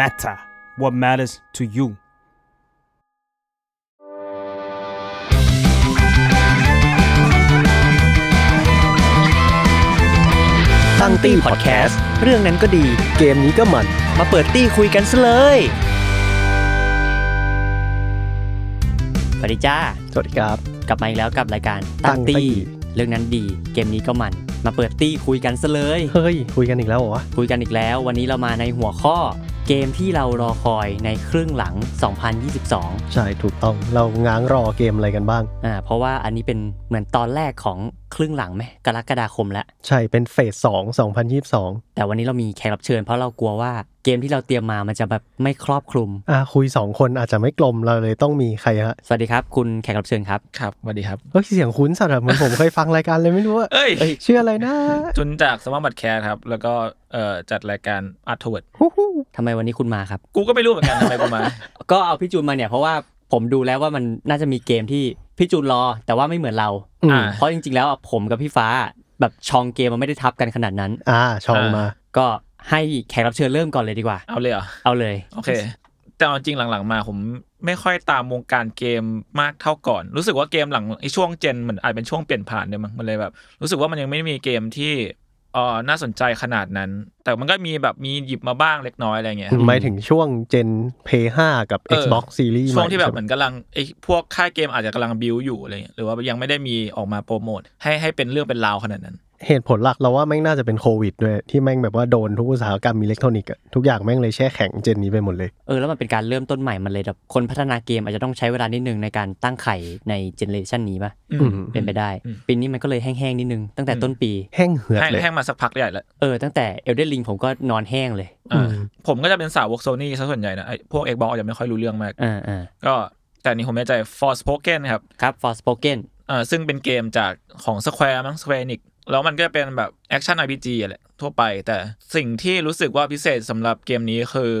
matter what matters to you ตั้งตี้พอดแคสต์เรื่องนั้นก็ดี เกมนี้ก็มัน มาเปิดตี้คุยกันซะเลยสวัสดีจ้า สวัสดีครับ กลับมาอีกแล้วกับรายการตั้ตั้งงตี้ตี้ เรื่องนั้นดี เกมนี้ก็มัน มาเปิดตี้คุยกันซะเลย เฮ้ย คุยกันอีกแล้วเหรอ คุยกันอีกแล้ว วันนี้เรามาในหัวข้อ เกมที่เรารอคอยในครึ่งหลัง 2022 ใช่ถูกต้องเราง้างรอเกมอะไรกันบ้างอ่าเพราะว่าอันนี้เป็นเหมือนตอนแรกของครึ่งหลังไหมกรกฎาคมแล้วใช่เป็นเฟสสองสองพันยี่สิบสองแต่วันนี้เรามีแขกรับเชิญ เพราะเรากลัวว่าเกมที่เราเตรียมมามันจะแบบไม่ครอบคลุมอะคุยสองคนอาจจะไม่กลมเราเลยต้องมีใครฮะสวัสดีครับ คุณแขกรับเชิญครับครับสวัสดีครับเฮ้ยเสียงคุ้นสัตว์อะเหมือนผมเคยฟังรายการเลยไม่รู้ว่าเอ้ยชื่ออะไรนะจุนจากสมาร์ทบัตแคร์ครับ แล้วก็เอ่อจัดรายการอาร์ทเวิร์ดฮู้ฮู้ทำไมวันนี้คุณมาครับ กูก็ไม่รู้เหมือนกันทำไมกูมา ก็เอาพี่จูนมาเนี่ยเพราะว่าผมดูแล้วว่ามันน่าจะมีเกมที่ พี่จูนรอแต่ว่าไม่เหมือนเราอืมอ่าเพราะจริงๆ แล้วอะผมกับพี่ฟ้าแบบชองเกมมันไม่ได้ทับกันขนาดนั้น อ่าชองมา ก็ให้แขกรับเชิญเริ่มก่อนเลยดีกว่า เอาเลยเหรอเอาเลยโอเค แต่เอาจริงหลังๆ มาผมไม่ค่อยตามวงการเกมมากเท่าก่อน รู้สึกว่าเกมหลังไอ้ช่วงเจนเหมือนอาจเป็นช่วงเปลี่ยนผ่านเนี่ยมั้งมันเลยแบบ รู้สึกว่ามันยังไม่มีเกมที่ เอ่อน่าสนใจขนาดนั้น แต่มันก็มีแบบมีหยิบมาบ้างเล็กน้อยอะไรเงี้ยหมายถึงช่วงเจน p 5กับเออ Xbox Series ช่วงที่แบบใช่เหไหมือนกำลังไอ้พวกค่ายเกมอาจจะกำลังบิวอยู่อะไรเงี้ยหรือว่ายังไม่ได้มีออกมาโปรโมทให้ให้เป็นเรื่องเป็นราวขนาดนั้น เหตุผลหลักเราว่าแม่งน่าจะเป็นโควิดด้วยที่แม่งแบบว่าโดนทุกอุตสาหกรรมอิเล็กทรอนิกส์อะทุกอย่างแม่งเลยแช่แข็งเจนนี้ไปหมดเลยเออแล้วมันเป็นการเริ่มต้นใหม่มันเลยแบบคนพัฒนาเกมอาจจะต้องใช้เวลานิดนึงในการตั้งไข่ใน generation นี้ป่ะอืมอืมเป็นไปได้อืมปีนี้มันก็เลยแห้งๆนิดนึงตั้งแต่ต้นปีแห้งเหือดแห้งเลยแห้งมาสักพักใหญ่แล้วเออตั้งแต่ Elden Ring ผมก็นอนแห้งเลยอ่าอืมผมก็จะเป็นสาวกโซนี่ซะส่วนใหญ่นะไอ้พวก Xbox อาจจะไม่ค่อยรู้เรื่องมากอ่าอ่าก็แต่อันนี้ผมไม่แน่ใจ Forspoken นะครับครับ Forspoken อ่าซึ่งเป็นเกมจากของ Square มั้ง Square Enix แล้วมันก็เป็นแบบแอคชั่น RPG อะแหละทั่วไป แต่สิ่งที่รู้สึกว่าพิเศษสำหรับเกมนี้คือ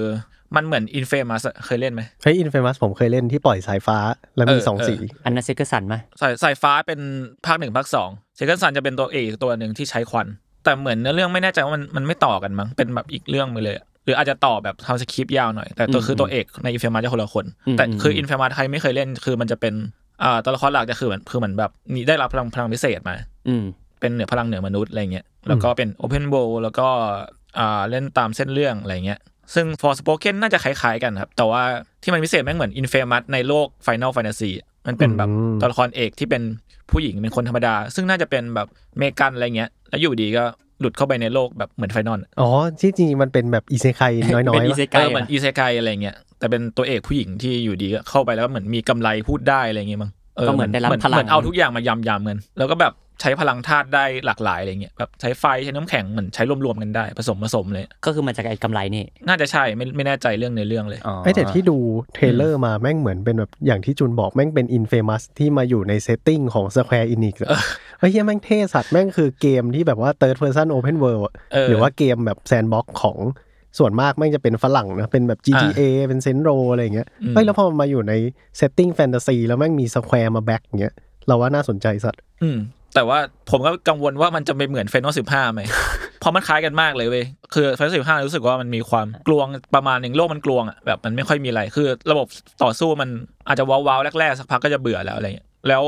มันเหมือน Infamous อะเคยเล่นไหมเฮ้ย Infamous ผมเคยเล่นที่ปล่อยสายฟ้าแล้วมีเออสองเออสี อันนั้น Second Son ไหมสายสายฟ้าเป็นภาคหนึ่งภาคสอง Second Son จะเป็นตัวเอกอีกตัวหนึ่งที่ใช้ควัน แต่เหมือนเนื้อเรื่องไม่แน่ใจว่ามันมันไม่ต่อกันมั้งเป็นแบบอีกเรื่องไปเลยอะหรืออาจจะต่อแบบทำ skip ยาวหน่อย แต่ตัวคือตัวเอกใน Infamous จะคนละคน แต่คือ Infamous ใครไม่เคยเล่นคือมันจะเป็นอ่าตัวละครหลักจะคือเหมือนคือเหมือนแบบมีได้รับพลังพลังพิเศษมา อืม เป็นเหนือพลังเหนือมนุษย์อะไรเงี้ยแล้วก็เป็น open worldแล้วก็อ่าเล่นตามเส้นเรื่องอะไรเงี้ยซึ่ง Forspoken น่าจะคล้ายๆกันครับ แต่ว่าที่มันพิเศษแม่งเหมือน Infamous ในโลก Final Fantasy อะมันเป็นแบบอืมตัวละครเอกที่เป็นผู้หญิงเป็นคนธรรมดา ซึ่งน่าจะเป็นแบบเมกันอะไรเงี้ย แล้วอยู่ดีก็หลุดเข้าไปในโลกแบบเหมือน Finalอ๋อที่จริงๆมันเป็นแบบอิเซไกหน่อยเป็นๆอิปะเซเอไกอเหมือนอิเซไกอะไรเงี้ยแต่เป็นตัวเอกผู้หญิงที่อยู่ดีก็เข้าไปแล้วเหมือนมีกำไลพูดได้อะไรเงี้ยมั้งก็เหมือนได้รับพลังเหมือนเอาทุกอย่างมายำยำๆกันแล้วก็แบบ ใช้พลังธาตุได้หลากหลายอะไรเงี้ยแบบใช้ไฟใช้น้ำแข็งเหมือนใช้รวมๆกันได้ผสมผสมเลย ก็คือมาจากไอ้กำไลนี่ น่าจะใช่ไม่ไม่แน่ใจเรื่องในเรื่องเลยอ๋อไอ้แต่ที่ดู trailer มาแม่งเหมือนเป็นแบบอย่างที่จุนบอกแม่งเป็น Infamous ที่มาอยู่ใน setting ของ Square Enix อะเฮ้ยเหี้ยแม่งเท่สัตว์แม่งคือเกมที่แบบว่า Third Person Open World อะเออหรือว่าเกมแบบ sandbox ของส่วนมากแม่งจะเป็นฝรั่งนะเป็นแบบ GTA เป็น Saints Row อะไรอย่างเงี้ยอืมเฮ้ยแล้วพอมันมาอยู่ในsetting แฟนตาซีแล้วแม่งมี Square มา back อย่างเงี้ยเราว่าน่าสนใจสัตว์อืม แต่ว่าผมก็กังวลว่ามันจะไปเหมือน Final สิบห้าไหมเพราะมันคล้ายกันมากเลยเว้ยคือ Final สิบห้ารู้สึกว่ามันมีความกลวงประมาณหนึ่งโลกมันกลวงอะแบบมันไม่ค่อยมีอะไรคือระบบต่อสู้มันอาจจะ wow ๆแรกๆสักพักก็จะเบื่อแล้วอะไรเงี้ยแล้ว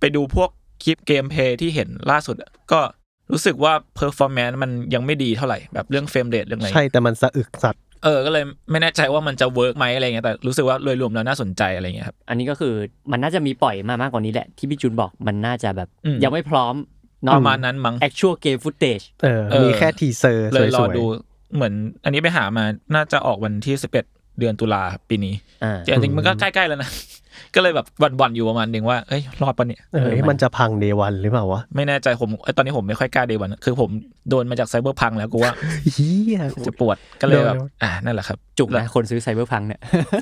ไปดูพวกคลิป gameplay ที่เห็นล่าสุดก็รู้สึกว่า performance มันยังไม่ดีเท่าไหร่แบบเรื่อง frame rate เรื่องอะไรใช่แต่มันสะอึกสัส เออก็เลยไม่แน่ใจว่ามันจะ work ไหมอะไรเงี้ยแต่รู้สึกว่าโดยรวมแล้วน่าสนใจอะไรเงี้ยครับอันนี้ก็คือมันน่าจะมีปล่อยมามากกว่านี้แหละ ที่พี่จุนบอกมันน่าจะแบบอืมยังไม่พร้อมประมาณนั้นมั้ง actual game footage เออเออมีแค่ teaser เลยรอวยดูเหมือน อันนี้ไปหามาน่าจะออกวันที่สิบเอ็ดเดือนตุลาครับปีนี้อ่าแต่จริงๆมันก็ใกล้ๆแล้วนะ ก็เลยแบบหวั่นๆอยู่ประมาณหนึ่งว่าเอ้ยรอดปะเนี่ยๆเออเออมันจะพัง day one หรือเปล่าวะไม่แน่ใจผมเอ้ยตอนนี้ผมไม่ค่อยกล้า day one คือผมโดนมาจาก Cyberpunk แล้วกูว่าเฮียจะปวดก็เลยแบบเดี๋ยวอ่านั่นแหละครับจุกนะคนซื้อ Cyberpunk เนี่ย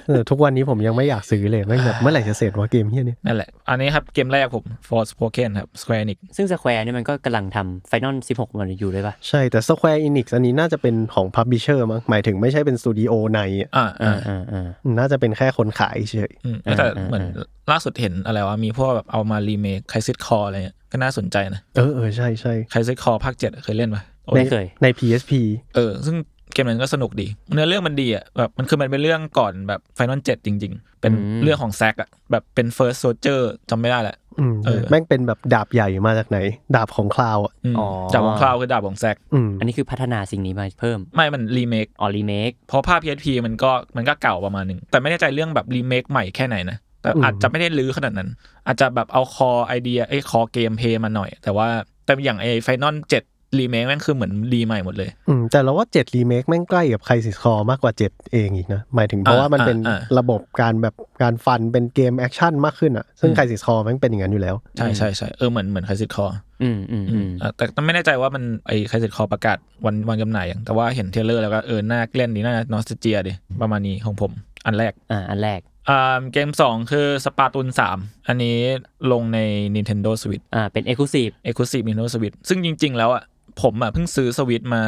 เออทุกวันนี้ผมยังไม่อยากซื้อเลยแม่งแบบเมื่อไหร่จะเสร็จวะเกมเฮียเนี่ยนั่นแหละ อันนี้ครับ เกมแรกผม Forspoken ครับ Square Enix ซึ่ง Square เนี่ยมันก็กำลังทำ Final 16 มันอยู่เลยป่ะใช่แต่ Square Enix อันนี้น่าจะเป็นของ Publisher มั้งหมายถึงไม่ใช่เป็นสตูดิโอในอะอ่าอ่าอ่าอ่าอ่าน่าจะเป็นแค่คนขายเฉยอืมแต่อ่าเหมือนอ่าล่าสุดเห็นอะไรวะมีพวกแบบเอามา remake Crisis Core อะไรเงี้ยก็น่าสนใจนะ เออเออใช่ใช่ Crisis Core ภาคเจ็ดเคยเล่นปะโอ้ในไม่เคยใน PSP เออ ซึ่ง เกมนั้นก็สนุกดี เนื้อเรื่องมันดีอะแบบมันคือมันเป็นเรื่องก่อนแบบ Final เจ็ดจริง ๆ เป็นเรื่องของ Zack อะแบบเป็น First Soldier จำไม่ได้แหละอืมเออแม่งเป็นแบบดาบใหญ่มาจากไหน ดาบของ Cloud อะอืมอ๋อดาบของ Cloud คือดาบของ Zack อืมอันนี้คือพัฒนาสิ่งนี้มาเพิ่ม ไม่มันรี เออรีเมคเพราะภาพ PSP มันก็มันก็เก่าประมาณหนึ่งแต่ไม่แน่ใจเรื่องแบบรีเมคใหม่แค่ไหนนะแต่อืมอาจจะไม่ได้รื้อขนาดนั้น อาจจะแบบเอา core ไอเดียไอ้ core gameplay มาหน่อย แต่ว่าแต่อย่างไอ้ Final เจ็ด รีเมคแม่งคือเหมือนรื้อใหม่หมดเลย อืมแต่เราว่าเจ็ดรีเมคแม่งใกล้กับ Crisis Core มากกว่าเจ็ดเองอีกนะ หมายถึงเพราะว่ามันเป็นอ่าอ่าระบบการแบบการฟันเป็นเกม action มากขึ้นอะ ซึ่งอืม Crisis Core แม่งเป็นอย่างนั้นอยู่แล้ว ใช่ใช่ใช่เออเหมือนเหมือน Crisis Coreอืมอืมอืมแต่แต่ไม่แน่ใจว่ามันไอ้ Crisis Core ประกาศวันวันจำหน่ายอย่างแต่ว่าเห็น trailer แล้วก็เออน่าเล่นดีน่า nostalgia ดิประมาณนี้ของผม อันแรกอ่าอันแรกอ่าเกมสองคือสปาตูนสามอันนี้ลงใน Nintendo Switch อ่าเป็น Exclusive Exclusive Nintendo Switch ซึ่งจริง ๆ แล้วอะ ผมอะเพิ่งซื้อสวิตมา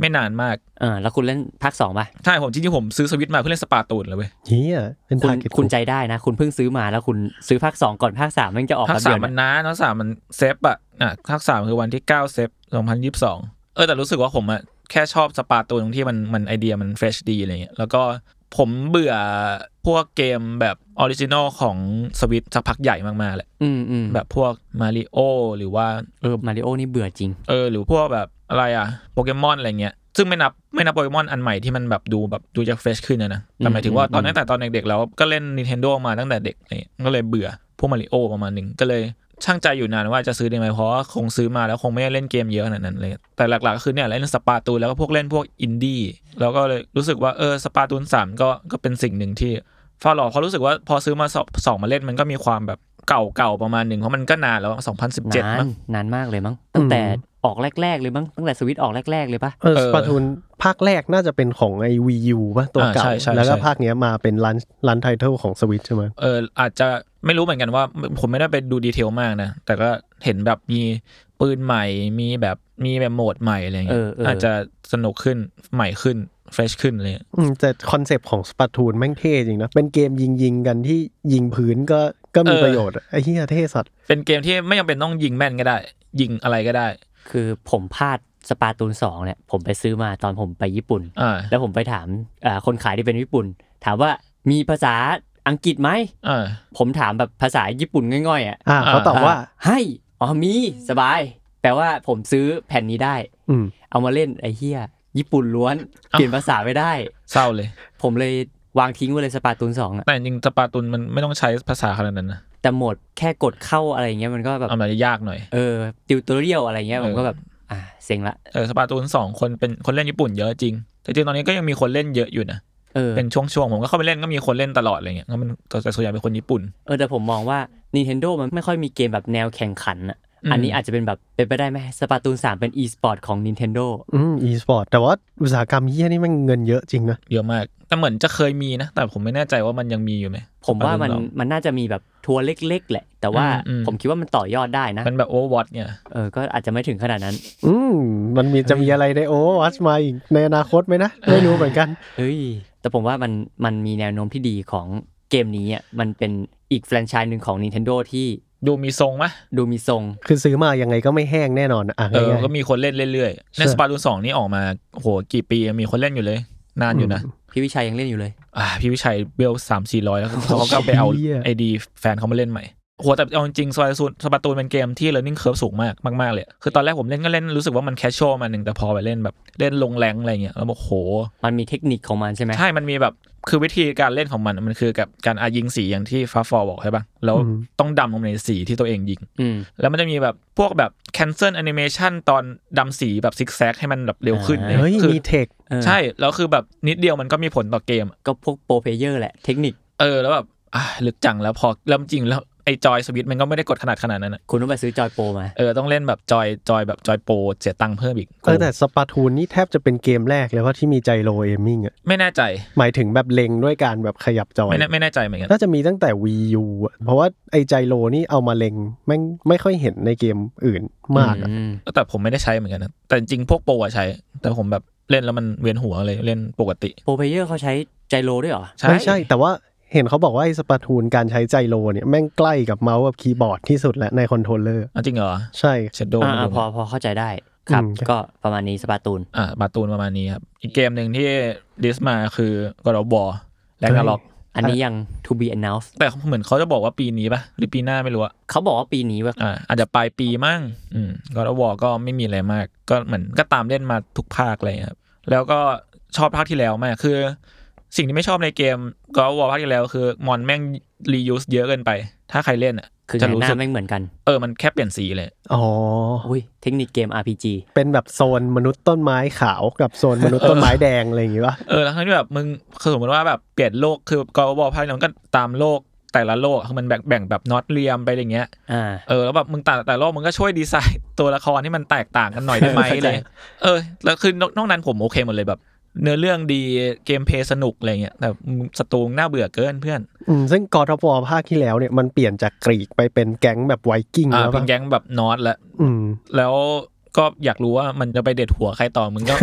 ไม่นานมากอ่าแล้วคุณเล่นภาคสองป่ะใช่ผมจริงๆผมซื้อสวิตมาเพื่อเล่นสปาตูนเลยเว้ยเฮียเป็นคุณทาร์เก็ตคุณใจได้นะ คุณเพิ่งซื้อมาแล้วคุณซื้อภาคสองก่อนภาคสามมันจะออกภาคแป๊บสาเดียมวมันเนี่ยนานภาคสามมันเซฟอะอะภาคสามคือวันที่เก้าเซฟสองพันยี่สิบสองเออแต่รู้สึกว่าผมอะแค่ชอบ Splatoon ตรงที่มันมันไอเดียมัน fresh ดีอะไรเงี้ยแล้วก็ ผมเบื่อพวกเกมแบบ original ของสวิตสักพักใหญ่มากๆแหละอืมอืมแบบพวกมาริโอหรือว่าเออมาริโอนี่เบื่อจริง เออ หรือพวกแบบอะไรอะโปเกมอนอะไรเงี้ยซึ่งไม่นับไม่นับโปเกมอนอันใหม่ที่มันแบบดูแบบดูจะ fresh ขึ้นนะนะแต่หมายถึงว่าตอนตั้งแต่ตอนเด็กๆแล้วก็เล่น Nintendo มาตั้งแต่เด็กอะไรเงี้ยก็เลยเบื่อพวกมาริโอประมาณหนึ่งก็เลย ช่างใจอยู่นานว่าจะซื้อได้ไหมเพราะว่าคงซื้อมาแล้วคงไม่ได้เล่นเกมเยอะขนาดนั้นเลย แต่หลักๆก็คือเนี่ยเล่นสปาตูนแล้วก็พวกเล่นพวกอินดี้แล้วก็เลยรู้สึกว่าเออสปาตูนสามก็ก็เป็นสิ่งหนึ่งที่ ฟาหลอเพราะรู้สึกว่าพอซื้อมาสองสองมาเล่นมันก็มีความแบบเก่าๆประมาณหนึ่งเพราะมันก็นานแล้ว2017นานมั้งนานมากเลยมั้งตั้งแต่ออกแรกๆเลยมั้งตั้งแต่สวิตช์ออกแรก ๆเลยปะเออเอสอปาทูนภาคแรกน่าจะเป็นของไอวียูป่ะตัวเก่าอ่าใช่ใช่แล้วก็ใช่ภาคเนี้ยมาเป็นรันรันไทเทลของสวิตใช่ไหมเอออาจจะไม่รู้เหมือนกันว่าผมไม่ได้ไปดู detail มากนะ แต่ก็เห็นแบบมีปืนใหม่มีแบบมีแบบโหมดใหม่อะไรเงี้ยเออเอออาจจะสนุกขึ้นใหม่ขึ้น fresh ขึ้นเลยอืมแต่ concept ของ Splatoon แม่งเท่จริงนะ เป็นเกมยิงยิงๆกันที่ยิงพื้นก็ก็มีเออประโยชน์อะไอ้เหี้ยเท่สัตว์เป็นเกมที่ไม่จำเป็นต้องยิงแม่นก็ได้ ยิงอะไรก็ได้ คือผมพลาด Splatoon สองเนี่ยผมไปซื้อมาตอนผมไปญี่ปุ่นอ่าแล้วผมไปถามอ่าคนขายที่เป็นญี่ปุ่น ถามว่ามีภาษาอังกฤษไหมอ่าผมถามแบบภาษาญี่ปุ่นง่อยๆอะอ่าเขาตอบว่าให้อ๋อมีสบาย แปลว่าผมซื้อแผ่นนี้ได้อืมเอามาเล่นไอ้เหี้ย ญี่ปุ่นล้วน เปลี่ยนภาษาไม่ได้ เศร้าเลย ผมเลยวางทิ้งไว้เลยสปาตูนสองอะแต่จริงๆสปาตุนมันไม่ต้องใช้ภาษาขนาดนั้นนะแต่โหมดแค่กดเข้าอะไรเงี้ยมันก็แบบเอามาจะยากหน่อย เออติวตัวเรียวอะไรเงี้ยเออผมก็แบบอ่าเซ็งละเออ Splatoon สองคนเป็นคนเล่นญี่ปุ่นเยอะจริง แต่จริงๆตอนนี้ก็ยังมีคนเล่นเยอะอยู่นะเออเป็นช่วงๆผมก็เข้าไปเล่นก็มีคนเล่นตลอดอะไรเงี้ยก็มันแต่ส่วนใหญ่เป็นคนญี่ปุ่น เออแต่ผมมองว่า Nintendo มันไม่ค่อยมีเกมแบบแนวแข่งขันอะ อืมอันนี้อาจจะเป็นแบบเป็นไปได้ไหม Splatoon สามเป็น e-sport ของ Nintendo อืม e-sport แต่ว่าอุตสาหกรรมเหี้ยนี่แมันเงินเยอะจริงนะเยอะมาก แต่เหมือนจะเคยมีนะ แต่ผมไม่แน่ใจว่ามันยังมีอยู่ไหม ผมว่ามัน Splatoon สองมันน่าจะมีแบบทัวร์เล็ก ๆ แหละ แต่ว่าอืมอืมผมคิดว่ามันต่อยอดได้นะ มันแบบ Overwatch เนี่ยเออก็อาจจะไม่ถึงขนาดนั้น อืมมันมีจะมีอะไรในโอวัชมาอีกในอนาคตไหมนะไม่รู้เหมือนกันเฮ้ยแต่ผมว่ามันมันมีแนวโน้มที่ดีของเกมนี้อะมันเป็นอีกแฟรนไชส์หนึ่งของ Nintendo ที่ ดูมีทรงไหมดูมีทรง คือซื้อมายังไงก็ไม่แห้งแน่นอนอะอะเออง่ายๆก็มีคนเล่นเรื่อยๆในใช่ Splatoon สองนี่ออกมาโหกี่ปีมีคนเล่นอยู่เลย นานอยู่นะ พี่วิชัยยังเล่นอยู่เลย อ่าพี่วิชัยเวลสามสี่ร้อยแล้วเขาก็ไปเอาเหี้ยไอดีแฟนเขามาเล่นใหม่ โหแต่เอาจริงๆ Splatoon Splatoon เป็นเกมที่ learning curve สูงมากมากๆเลย คือตอนแรกผมเล่นก็เล่นรู้สึกว่ามัน casual มาหนึ่งแต่พอไปเล่นแบบเล่นลงแรงอะไรเงี้ยแล้วบอกโห มันมีเทคนิคของมันใช่ไหมใช่ มันมีแบบคือวิธีการเล่นของมันมันคือกับการอายิงสีอย่างที่ฟ้าฟอร์บอกใช่ปะแล้วอืมต้องดำลงในสีที่ตัวเองยิงอืมแล้วมันจะมีแบบพวกแบบ cancel animation ตอนดำสีแบบซิกแซกให้มันแบบเร็วขึ้นอ่าเฮ้ยคือมี tech เออใช่แล้วคือแบบนิดเดียวมันก็มีผลต่อเกม ก็พวก pro player แหละเทคนิคเออแล้วแบบอะลึกจังแล้วพอเริ่มจริงแล้ว ไอ้จอยสวิตมันก็ไม่ได้กดขนาดขนาดนั้นอะคุณต้องไปซื้อจอยโปรมาเออต้องเล่นแบบจอยจอยแบบจอยโปรเสียตังค์เพิ่มอีกเออแต่สปาทูนนี่แทบจะเป็นเกมแรกเลยว่าที่มีใจโรเอมิงอะไม่แน่ใจ หมายถึงแบบเล็งด้วยการแบบขยับจอยไม่แน่ไม่แน่ใจเหมือนกันน่าจะมีตั้งแต่ Wii U อะเพราะว่าไอ้ใจโรนี่เอามาเล็งแม่งไม่ค่อยเห็นในเกมอื่นมากอะอืมแต่ผมไม่ได้ใช้เหมือนกันนะแต่จริงๆพวกโปรอะใช้ แต่ผมแบบเล่นแล้วมันเวียนหัวเลยเล่นปกติ pro player เขาใช้ gyro ด้วยเหรอใช่ไม่ใช่แต่ว่า เห็นเขาบอกว่าไอ้ Splatoon การใช้ gyro เนี่ยแม่งใกล้กับเมาส์กับคีย์บอร์ดที่สุดแล้วใน controller อะจริงเหรอ ใช่เชดโดอ่าๆพอพอเข้าใจได้ครับอืมก็ประมาณนี้ Splatoonอ่า Splatoon ประมาณนี้ครับ อีกเกมหนึ่งที่ดิสมาคือ God of War และนาล็อกอันนี้ยัง to be announced แต่เหมือนเขาจะบอกว่าปีนี้ปะหรือปีหน้าไม่รู้อะเขาบอกว่าปีนี้ว่าอ่าอาจจะปลายปีมั้งอืม God of War ก็ไม่มีอะไรมาก ก็เหมือนก็ตามเล่นมาทุกภาคเลยครับแล้วก็ชอบภาคที่แล้วมากคือ สิ่งที่ไม่ชอบในเกม God of War ภาคที่แล้วคือ มอนแม่ง reuse เยอะเกินไป ถ้าใครเล่นอะคือจะไงรู้หน้าสึกไม่เหมือนกัน เออ มันแค่เปลี่ยนสีเลย อ๋ออุ้ย เทคนิคเกม RPG เป็นแบบโซนมนุษย์ต้นไม้ขาวกับโซนมนุษย์ต้นไม้แดงอะไรอย่างงี้ป่ะ เออ แล้วทั้งที่แบบมึงคือสมมติว่าแบบเปลี่ยนโลก คือ God of War ภาคนี้มันก็ตามโลกแต่ละโลก คือมันแบ่งแบ่งแบบโน่น realm ไปอย่างเงี้ยอ่าเออ แล้วแบบมึงแต่แต่ละโลกมึงก็ช่วยดีไซน์ตัวละครที่มันแตกต่างกันหน่อยได้ไหมเข้าใจเลย เออ แล้วคือนอกนอกนั้นผมโอเคหมดเลยแบบ เนื้อเรื่องดี gameplay สนุกอะไรเงี้ยแต่ศัตรูน่าเบื่อเกินเพื่อน อืมซึ่งกอร์ดวอภาคที่แล้วเนี่ยมันเปลี่ยนจากกรีกไปเป็นแก๊งแบบไวกิ้งอ่าแล้วเป็ป่ะนแก๊งแบบนอตแล้วอืม แล้วก็อยากรู้ว่ามันจะไปเด็ดหัวใครต่อมึงก็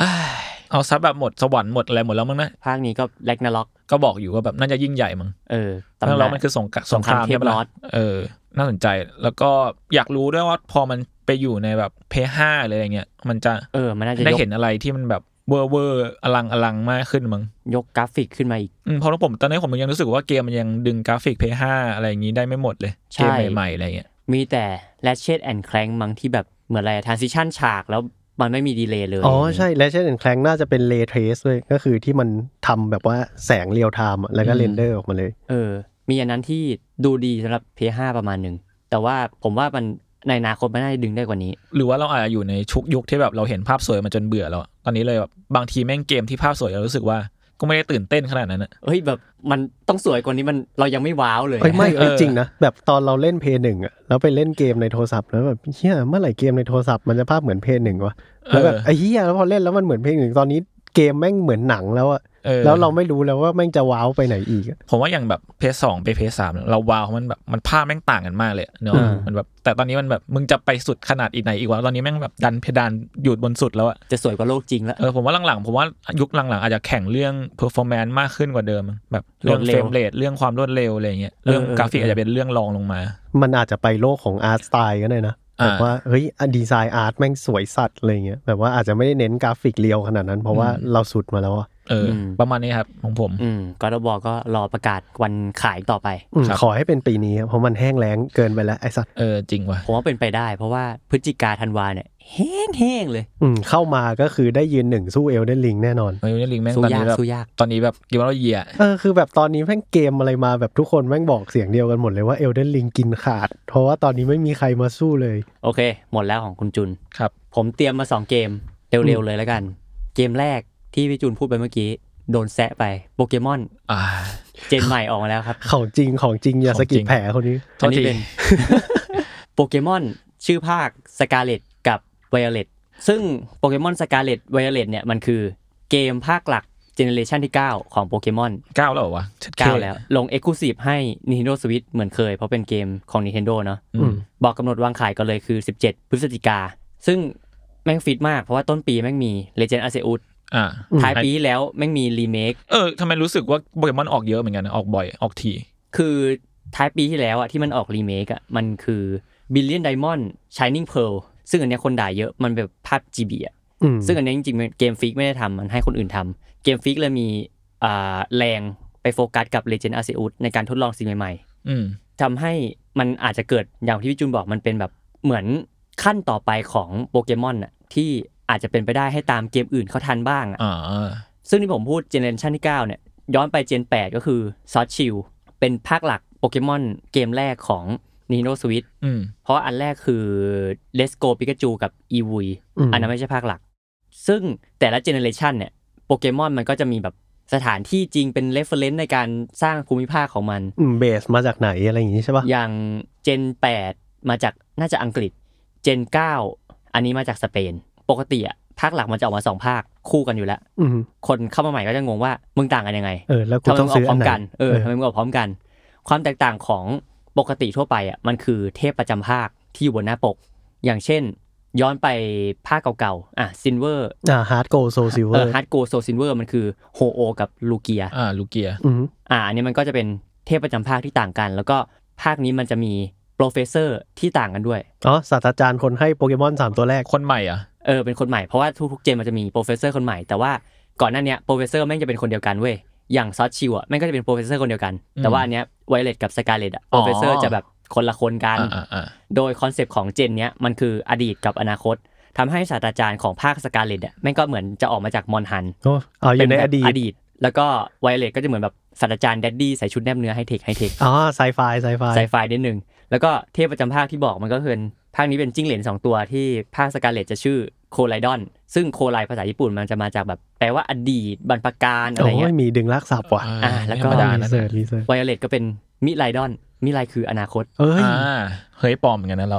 อ้ายเอาซับแบบหมดสวรรค์หมดอะไรหมดแล้วมั้งนะภาคนี้ก็ Ragnarok ก็บอกอยู่ว่าแบบน่าจะยิ่งใหญ่มั้งเออแล้วตำเรานานมันคือสงครามสงครามเทพใช่ปะล่ะนอตเออ น่าสนใจแล้วก็อยากรู้ด้วยว่าพอมันไปอยู่ในแบบ Play ห้าเลยอย่างเงี้ยมันจะเออมันน่าจะได้ยกเห็นอะไรที่มันแบบ เวอร์เวอร์อลังอลังมากขึ้นมั้งยกกราฟิกขึ้นมาอีกอืมเพราะว่าผมตอนนี้ผมยังรู้สึกว่าเกมมันยังดึงกราฟิก Play ห้าอะไรอย่างงี้ได้ไม่หมดเลยใช่เกมใหม่ๆอะไรเงี้ยมีแต่ Ratchet and Clank มั้งที่แบบเหมือนอะไร transition ฉากแล้วมันไม่มี delay เลย อ๋อ ใช่และ Ratchet and Clank น่าจะเป็น ray trace ด้วย ก็คือที่มันทำแบบว่าแสง real-time แล้วก็ render ออกมาเลย เออ มีอันนั้นที่ดูดีสำหรับ PS5 ประมาณหนึ่ง แต่ว่าผมว่ามัน ในอนาคตมันน่าจะดึงได้กว่านี้ หรือว่าเราอาจจะอยู่ในชุกยุคที่แบบเราเห็นภาพสวยมาจนเบื่อแล้วอะตอนนี้เลยแบบบางทีแม่งเกมที่ภาพสวยเรารู้สึกว่าก็ไม่ได้ตื่นเต้นขนาดนั้นอะเฮ้ยแบบมันต้องสวยกว่านี้มันเรายังไม่ว้าวเลยเอ้ยไม่เออเอ้ยจริงนะแบบตอนเราเล่น Play หนึ่งอะแล้วไปเล่นเกมในโทรศัพท์แล้วแบบเหี้ยเมื่อไหร่เกมในโทรศัพท์มันจะภาพเหมือน Play หนึ่งวะแล้วแบบไอ้เหี้ยแล้วพอเล่นแล้วมันเหมือน Play หนึ่งตอนนี้เกมแม่งเหมือนหนังแล้วอะเออ แล้วเราไม่รู้แล้วว่าแม่งจะว้าวไปไหนอีกอะผมว่าอย่างแบบเพย์สองไปเพย์สามเราว้าวมันแบบมันภาพแม่งต่างกันมากเลยเนาะอืมมันแบบแต่ตอนนี้มันแบบมึงจะไปสุดขนาดอีกไหนอีกวะตอนนี้แม่งแบบดันเพดานอยู่บนสุดแล้วอะจะสวยกว่าโลกจริงแล้วเออผมว่าหลังๆผมว่ายุคหลังๆ อาจจะแข่งเรื่อง performance มากขึ้นกว่าเดิมแบบเรื่องรวดเร็ว frame rate เรื่องความรวดเร็วอะไรเงี้ยเรื่องเออเออกราฟิกเอออาจจะเป็นเรื่องรองลงมา มันอาจจะไปโลกของ art style ก็ได้นะอ่าแบบว่าเฮ้ย design art แม่งสวยสัตว์อะไรเงี้ยแบบว่าอาจจะไม่ได้เน้นกราฟิก real ขนาดนั้น เพราะว่าเราสุดมาแล้วอะ เอออมประมาณนี้ครับของผม อืมก็ต้องบอกก็รอประกาศวันขายต่อไปอืมครับ ขอให้เป็นปีนี้ครับเพราะมันแห้งแล้งเกินไปแล้วไอ้สัตว์เออจริงว่ะผมว่าเป็นไปได้ เพราะว่าพฤศจิกาธันวาเนี่ยแห้งๆเลย อืมเข้ามาก็คือได้ยืนหนึ่งสู้ Elden Ring แน่นอนไม่ได้ Ring แม่งสู้ตอนยากนี้แบบสู้ยาก ตอนนี้แบบเกมว่าเราเหยียเออคือแบบตอนนี้แม่งเกมอะไรมาแบบทุกคนแม่งบอกเสียงเดียวกันหมดเลยว่า Elden Ring กินขาด เพราะว่าตอนนี้ไม่มีใครมาสู้เลย โอเค หมดแล้วของคุณจุน ครับ ผมเตรียมมาสองเกมเร็วๆเลยแล้วกัน เกมแรก ที่พี่จุนพูดไปเมื่อกี้ โดนแซะไปโปเกมอนอ่าเจนใหม่ออกมาแล้วครับ ของจริงของจริงอย่าของสะกิจริดงแผลคนนี้โทอัษนนี้ทีเป็นโปเกมอนชื่อภาคสกาเลตกับไวโอเลตซึ่งโปเกมอนสกาเลตไวโอเลตเนี่ยมันคือเกมภาคหลักเจเนเรชันที่ 9 ของโปเกมอนเก้าแล้วเหรอวะ9แล้ว ลง e x c l u s i v e ให้ Nintendo Switch เหมือนเคย เพราะเป็นเกมของ Nintendo เนาะอืมบอกกำหนดวางขายก็เลยคือ 17 พฤศจิกา ซึ่งแม่งฟิตมากเพราะว่าต้นปีแม่งมี Legend Arceus อ่า อืมท้ายปีที่แล้วแม่งมีรีเมคเออทำไมรู้สึกว่าโปเกมอนออกเยอะเหมือนกันนะออกบ่อยออกทีคือท้ายปีที่แล้วอะที่มันออกรีเมคอะมันคือ Brilliant Diamond Shining Pearl ซึ่งอันเนี้ยคนด่าเยอะมันแบบภาพ GB อะอืมซึ่งอันเนี้ยจริงๆ Game Freak ไม่ได้ทำมันให้คนอื่นทำ Game Freak เลยมีอ่าแรงไปโฟกัสกับ Legend Arceus ในการทดลองสิ่งใหม่ๆอืมทำให้มันอาจจะเกิดอย่างที่พี่จูนบอกมันเป็นแบบเหมือนขั้นต่อไปของโปเกมอนอะที่ อาจจะเป็นไปได้ให้ตามเกมอื่นเขาทันบ้างอะอ่าซึ่งที่ผมพูดเจเนเรชันที่ 9 เนี่ย ย้อนไปเจน 8 ก็คือซอ t ชิลเป็นภาคหลักโปเกมอนเกมแรกของ Nintendo Switch อืมเพราะอันแรกคือ Let's Go Pikachu กับ e v อืมอันนั้นไม่ใช่ภาคหลัก ซึ่งแต่ละ generation เนี่ยโปเกมอนมันก็จะมีแบบสถานที่จริงเป็น reference ในการสร้างภูมิภาคของมันอืม base มาจากไหนอะไรอย่างงี้ใช่ปะอย่าง gen 8 มาจากน่าจะอังกฤษ gen 9 อันนี้มาจากสเปน ปกติอะภาคหลักมันจะออกมาสองภาคคู่กันอยู่แล้วอืมคนเข้ามาใหม่ก็จะงงว่ามึงต่างกันยังไงเออแล้วกูทำไมต้องออกพร้อัอนมไหนเออทำไมมึงออกพร้อมกัน ความแตกต่างของปกติทั่วไปอะมันคือเทพประจำภาคที่อยู่บนหน้าปก อย่างเช่น ย้อนไปภาคเก่าๆอะ Silver อ่า HeartGold SoulSilver เออฮาร์ดโกโซซินเวอร์มันคือโฮโอกับลูเกียอ่าลูเกียอืมอ่าอันนี้มันก็จะเป็นเทพประจำภาคที่ต่างกัน แล้วก็ภาคนี้มันจะมีโป professor ที่ต่างกันด้วยอ๋อศาสตราจารย์คนให้โปเกมอนสามตัวแรกคนใหม่อะ เออเป็นคนใหม่เพราะว่าทุกๆ gen มันจะมี professor คนใหม่แต่ว่าก่อนหน้าเนี้ย professor แม่งจะเป็นคนเดียวกันเว้ยอย่างซอสชิวอะแม่งก็จะเป็น professor คนเดียวกัน แต่ว่าอันเนี้ยไวเลตกับสกาเลตอะอ๋โปอรเฟสเซอร์จะแบบคนละคนกันอ่าอ่าโดยคอนเซปต์ของเจนเนี้ยมันคืออดีตกับอนาคตทำให้ศาสตราจารย์ของภาคสกาเลตอะแม่งก็เหมือนจะออกมาจากมอนฮันโอ้เอาอยู่ในเป็อแบบดีตอดีต แล้วก็ไวเลตก็จะเหมือนแบบศาสตราจารย์แดดดี้ใส่ชุดแนบเนื้อไฮเทคไฮเทคอ๋อไซไฟไซไฟไซไฟนิดนึงแล้วก็เทพประจำภาคที่บอกมันก็คือ ภาคนี้เป็นจิ้งเหลนสองตัวที่ภาคสกาเลตจะชื่อโคไลดอน ซึ่งโคไลภาษาญี่ปุ่นมันจะมาจากแบบแปลว่าอดีตบรรพการอะไรโอ้เงี้ยยมีดึงลากศัพท์ว่ะอ่าแล้วไม่ก็ธรรมดารีนะเสิร์ชรีเสิร์ชไวเลตก็เป็นมิไลดอนมิไลคืออนาคต เอ้ยอ่าเฮ้ยปลอมเหมือนกันนะเรา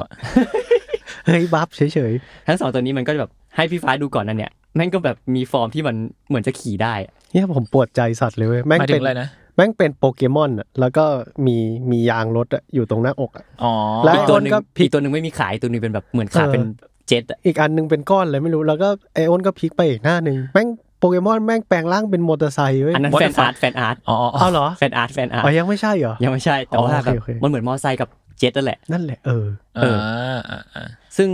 เฮ้ยบัฟเฉยทั้งสองตัวนี้มันก็แบบให้พี่ฟ้าดูก่อนนั่นเนี่ยแม่งก็แบบมีฟอร์มที่มันเหมือนจะขี่ได้อะๆเนี่ยผมปวดใจสัตว์เลยเว้ยแม่งหมายถึเป็งนอะไรนะ แม่งเป็นโปเกมอนอะแล้วก็มีมียางรถอะอยู่ตรงหน้าอกอะอ๋อแล้วอีกตัวหนึ่งก็พลิกอีกตัวหนึ่งไม่มีขายตัวหนึงเป็นแบบเหมือนขาเออเป็นเจ็ตอะอีกอันหนึงเป็นก้อนเลยไม่รู้แล้วก็ไอโอนก็พลิกไปอีกหน้าหนึ่งแม่งโปเกมอนแม่งแปลงร่างเป็นมอเตอร์ไซค์เว้ย อันนั้น What แฟ the น fuck? อาร์ตfan art อ๋ออ๋อเอาเหรอ fan art fan art อ๋อยังไม่ใช่เหรอ ยังไม่ใช่แต่ว่าอ๋อโอเคแบบโอเค มันเหมือนมอไซค์กับเจ็ตนั่นแหละ นั่นแหละเออ เออ อ่าอ่าซึ่ง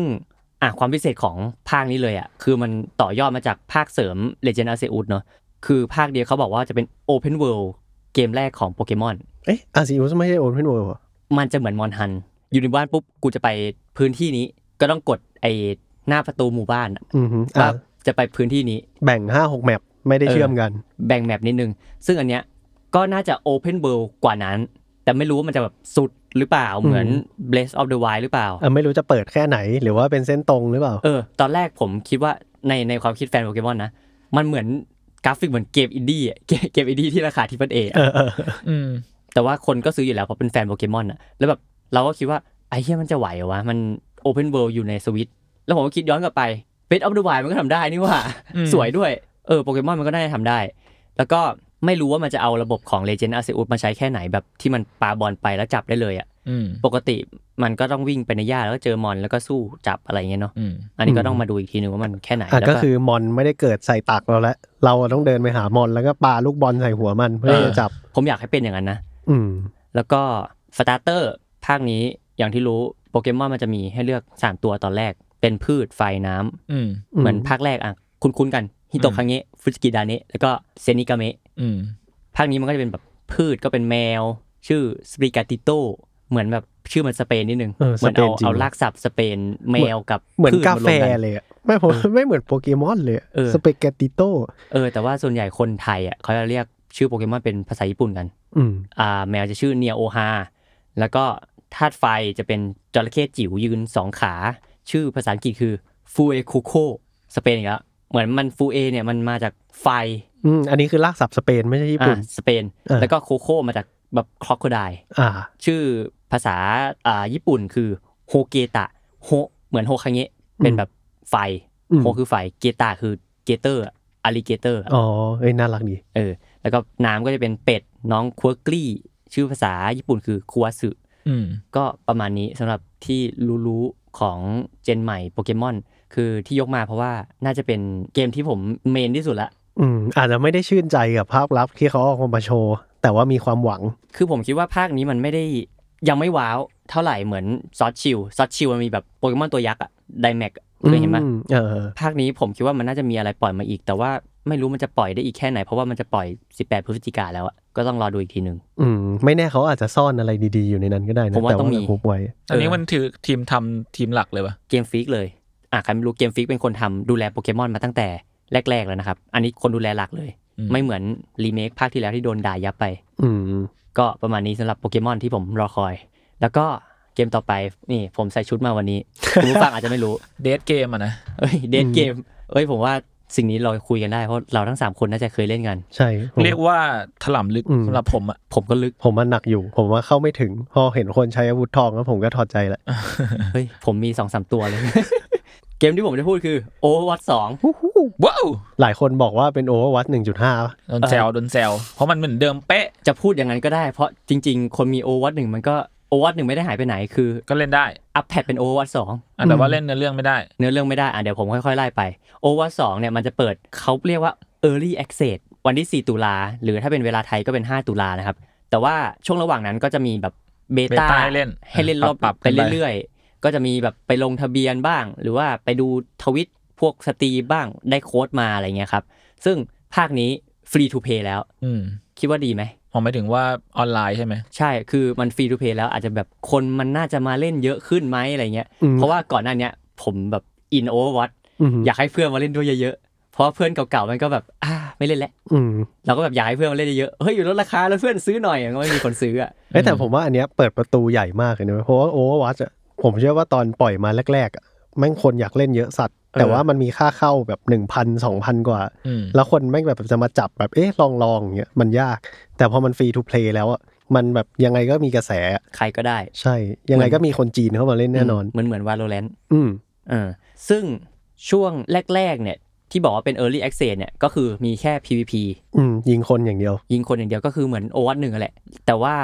อะความพิเศษของภาคนี้เลยอะคือมันต่อยอดมาจากภาคเสริม Legend Arceus เนอะคือภาคเดียวเขาบอกว่าจะเป็น Open World เกมแรกของโปเกมอน เอ๊ะ Arceus ไม่ใช่ Open World มันจะเหมือนมอนฮัน อยู่ในบ้านปุ๊บกูจะไปพื้นที่นี้ ก็ต้องกดไอ้หน้าประตูหมู่บ้านอะอือหือว่าอะจะไปพื้นที่นี้ แบ่งห้าหก map ไม่ได้เออเชื่อมกัน แบ่ง map นิดนึง ซึ่งอันเนี้ยก็น่าจะ Open World กว่านั้น แต่ไม่รู้ว่ามันจะแบบสุดหรือเปล่า เหมือน Breath of the Wild หรือเปล่า เออไม่รู้จะเปิดแค่ไหนหรือว่าเป็นเส้นตรงหรือเปล่า เออ ตอนแรกผมคิดว่าในในความคิดแฟนโปเกมอนนะ มันเหมือนก ราฟิกเหมือนเกมอินดี้อะเกมเกมอินดี้ที่ราคา triple A เออเอออืมแต่ว่าคนก็ซื้ออยู่แล้วเพราะเป็นแฟนโปเกมอนอะแล้วแบบเราก็คิดว่าไอ้เหี้ยมันจะไหวเหรอวะ มันopen world อยู่ในสวิตแล้วผมก็คิดย้อนกลับไปเ e สออฟเดอะไวมันก็ทำได้นี่หว่าอืมสวยด้วย เออโปเกมอนมันก็น่าจะทำได้ แล้วก็ไม่รู้ว่ามันจะเอาระบบของ Legend Arceus มาใช้แค่ไหนแบบที่มันปาบอลไปแล้วจับได้เลยอะอืม ปกติมันก็ต้องวิ่งไปในหญ้าแล้วก็เจอมอนแล้วก็สู้จับอะไรเงี้ยเนาะอืมอันนี้ก็ต้องมาดูอีกทีนึงว่ามันแค่ไหนอะแล้วก็คือมอนไม่ได้เกิดใส่ตักเราแล้วเราต้องเดินไปหามอนแล้วก็ปาลูกบอลใส่หัวมันเพื่อที่จะจับ ผมอยากให้เป็นอย่างนั้นนะอืมแล้วก็ starter ภาคนี้อย่างที่รู้โปเกมอนมันจะมีให้เลือก3ตัวตอนแรก เป็นพืชไฟน้ำอืมอืมเหมือนภาคแรกอะคุ้นๆกันฮิโตะคังเงะฟุจิกิดาเนะแล้วก็เซนิกาเมะอืมภาคนี้มันก็จะเป็นแบบพืชก็เป็นแมว ชื่อ Sprigatito เหมือนแบบชื่อมันสเปนนิดนึงเออเหมือนสเปเอาจริงเอารากศัพท์สเปนแมวกับเหมือนพืชกาแฟรวมนเลยอะไม่ผมไม่เหมือนโปเกมอนเลยเออ Sprigatitoเออแต่ว่าส่วนใหญ่คนไทยอะเขาจะเรียกชื่อโปเกมอนเป็นภาษาญี่ปุ่นกันอืมอ่า แมวจะชื่อเนียโอฮาแล้วก็ธาตุไฟจะเป็นจระเข้จิ๋วยืนสองขา ชื่อภาษาอังกฤษคือ Fuecoco สเปนอีกแล้วเหมือนมันฟูเอเนี่ยมันมาจากไฟอืมอันนี้คือรากศัพท์สเปนไม่ใช่ญี่อ่าปุ่นสเปนอ่าแล้วก็โคโคมาจาก แบบ crocodile อ่าชื่อภาษาอ่าญี่ปุ่นคือโฮเกตะโฮเหมือนโฮคังเงะเป็นแบบไฟอืมโฮคือไฟเกตะคือ gator alligator อ๋อเอ้ยน่ารักดีเออ แล้วก็น้ำก็จะเป็นเป็ดน้อง Quaxly ชื่อภาษาญี่ปุ่นคือคัวสึอืมก็ประมาณนี้สำหรับที่รู้ๆของ gen ใหม่โปเกมอนคือที่ยกมาเพราะว่าน่าจะเป็นเกมที่ผม main ที่สุดละอืมอาจจะไม่ได้ชื่นใจกับภาพลับที่เขาเอามาโชว์ แต่ว่ามีความหวัง คือผมคิดว่าภาคนี้มันไม่ได้ยังไม่ว้าวเท่าไหร่เหมือนซอสชิลซอสชิลมันมีแบบโปเกมอนตัวยักษ์อะ Dynamax เคยเห็นไหมอืเออภาคนี้ผมคิดว่ามันน่าจะมีอะไรปล่อยมาอีก แต่ว่าไม่รู้มันจะปล่อยได้อีกแค่ไหน เพราะว่ามันจะปล่อย 18 พฤศจิกาแล้วอะก็ต้องรอดูอีกทีหนึ่งอืมไม่แน่เขาอาจจะซ่อนอะไรดีๆอยู่ในนั้นก็ได้นะผมว่าแต่ต้องมี hope ไว้อันนี้มันถือทีมทำทีมหลักเลยปะ Game Freak เลยอะใครไม่รู้ Game Freak เป็นคนทำดูแลโปเกมอนมาตั้งแต่แรกๆแล้วนะครับ อันนี้คนดูแลหลักเลย ไม่เหมือนรีเมคภาคที่แล้วที่โดนด่ายับไป อืมก็ประมาณนี้สำหรับโปเกมอนที่ผมรอคอย แล้วก็เกมต่อไปนี่ผมใส่ชุดมาวันนี้คุณผู้ฟังอาจจะไม่รู้เดทเกมอะนะเอ้ยเดทเกมเอ้ยผมว่าสิ่งนี้เราคุยกันได้เพราะเราทั้งสามคนน่าจะเคยเล่นกัน ใช่ผมเรียกว่าถล่มลึกอืมสำหรับผมอะผมก็ลึกผมมันหนักอยู่ ผมว่าเข้าไม่ถึง พอเห็นคนใช้อาวุธทองแล้วผมก็ถอดใจละเฮ้ยผมมีสองสามตัวเลย เกมที่ผมจะพูดคือ Overwatch 2ว้าวหลายคนบอกว่าเป็น Overwatch หนึ่งจุดห้าโดนแซวโดนแซวเพราะมันเหมือนเดิมเป๊ะ จะพูดอย่างนั้นก็ได้เพราะจริง ๆ คนมี Overwatch 1มันก็ Overwatch 1ไม่ได้หายไปไหนคือ ก็เล่นได้ อัปเดตเป็น Overwatch 2อะแต่ว่าเล่นเนื้อเรื่องไม่ได้ เนื้อเรื่องไม่ได้อะเดี๋ยวผมค่อยๆไล่ไป Overwatch 2เนี่ยมันจะเปิดเขาเรียกว่า Early Access วันที่ 4 ตุลา หรือถ้าเป็นเวลาไทยก็เป็น 5 ตุลานะครับ แต่ว่าช่วงระหว่างนั้นก็จะมีแบบเบ beta ให้เล่นให้เล่นรอบปรับๆไปกันไปเรื่อยๆ ก็จะมีแบบไปลงทะเบียนบ้าง หรือว่าไปดู Twitch พวก stream บ้างได้โค้ดมาอะไรเงี้ยครับ ซึ่งภาคนี้ free to play แล้ว อืมคิดว่าดีไหมผมหมายถึงว่าออนไลน์ใช่ไหมใช่คือมัน free to play แล้วอาจจะแบบคนมันน่าจะมาเล่นเยอะขึ้นไหมอะไรเงี้ยอืมเพราะว่าก่อนหน้าเนี้ยผมแบบอิน Overwatch อืมอยากให้เพื่อนมาเล่นด้วยเยอะๆ เพราะว่าเพื่อนเก่าๆมันก็แบบอ่าไม่เล่นแล้วอืมเราก็แบบอยากให้เพื่อนมาเล่นเยอะๆเฮ้ยอยู่ลดราคาแล้วเพื่อนซื้อหน่อยก็ไม่มีคนซื้ออะเอ้ยแต่ผมว่าอันเนี้ยเปิดประตูใหญ่มากเลยนะเพราะว่า Overwatch ผมเชื่อว่าตอนปล่อยมาแรกๆอะแม่งคนอยากเล่นเยอะสัตว์ แต่ว่ามันมีค่าเข้าแบบหนึ่งพันสองพันกว่าอืมแล้วคนแม่งแบบจะมาจับแบบเอ๊ะลองลองอย่างเงี้ยมันยาก แต่พอมัน free to play แล้วอะมันแบบยังไงก็มีกระแสอะใครก็ได้ ใช่ ยังไงก็มีคนจีนเข้ามาเล่นแน่นอนเหมือนเหมือน Valorant อืมเออซึ่งช่วงแรกๆเนี่ยที่บอกว่าเป็น Early Access เนี่ยก็คือมีแค่ PVP อืมยิงคนอย่างเดียว ยิงคนอย่างเดียวก็คือเหมือน Overwatch หนึ่งอะแหละ แต่ว่า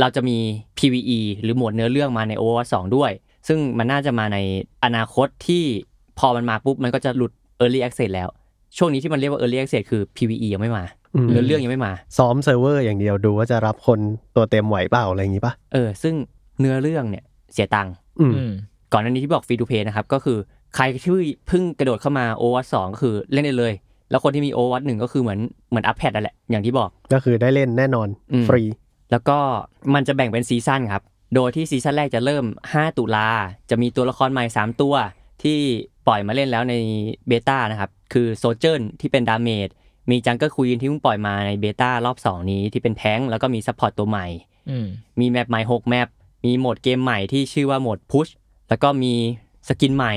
เราจะมี PVE หรือโหมดเนื้อเรื่องมาใน Overwatch 2 ด้วย ซึ่งมันน่าจะมาในอนาคตที่พอมันมาปุ๊บ มันก็จะหลุด Early Access แล้ว ช่วงนี้ที่มันเรียกว่า Early Access คือ PVE ยังไม่มาอืมเนื้อเรื่องยังไม่มา ซ้อมเซิร์ฟเวอร์อย่างเดียวดูว่าจะรับคนตัวเต็มไหวเปล่าอะไรอย่างงี้ปะเออ ซึ่งเนื้อเรื่องเนี่ยเสียตังค์อืมอืมก่อนหน้านี้ที่บอก free to play นะครับก็คือใครที่เพิ่งกระโดดเข้ามา Overwatch 2ก็คือเล่นได้เลย แล้วคนที่มี Overwatch 1ก็คือเหมือนเหมือนอัปเดตนั่นแหละอย่างที่บอก ก็คือได้เล่นแน่นอนอืมฟรี แล้วก็มันจะแบ่งเป็น season ครับ โดยที่ season แรกจะเริ่ม 5 ตุลา จะมีตัวละครใหม่ 3 ตัว ที่ปล่อยมาเล่นแล้วใน beta นะครับ คือโซเจ r ร์ที่เป็น damage มีจังเกอร์ค e ีนที่เพิ่งปล่อยมาใน beta รอบ 2 นี้ที่เป็นแท้งค์แล้วก็มี support ตัวใหม่อืมมี map ใหม่ 6 map มีโหมดเกมใหม่ที่ชื่อว่าโหมด Push แล้วก็มีสกินใหม่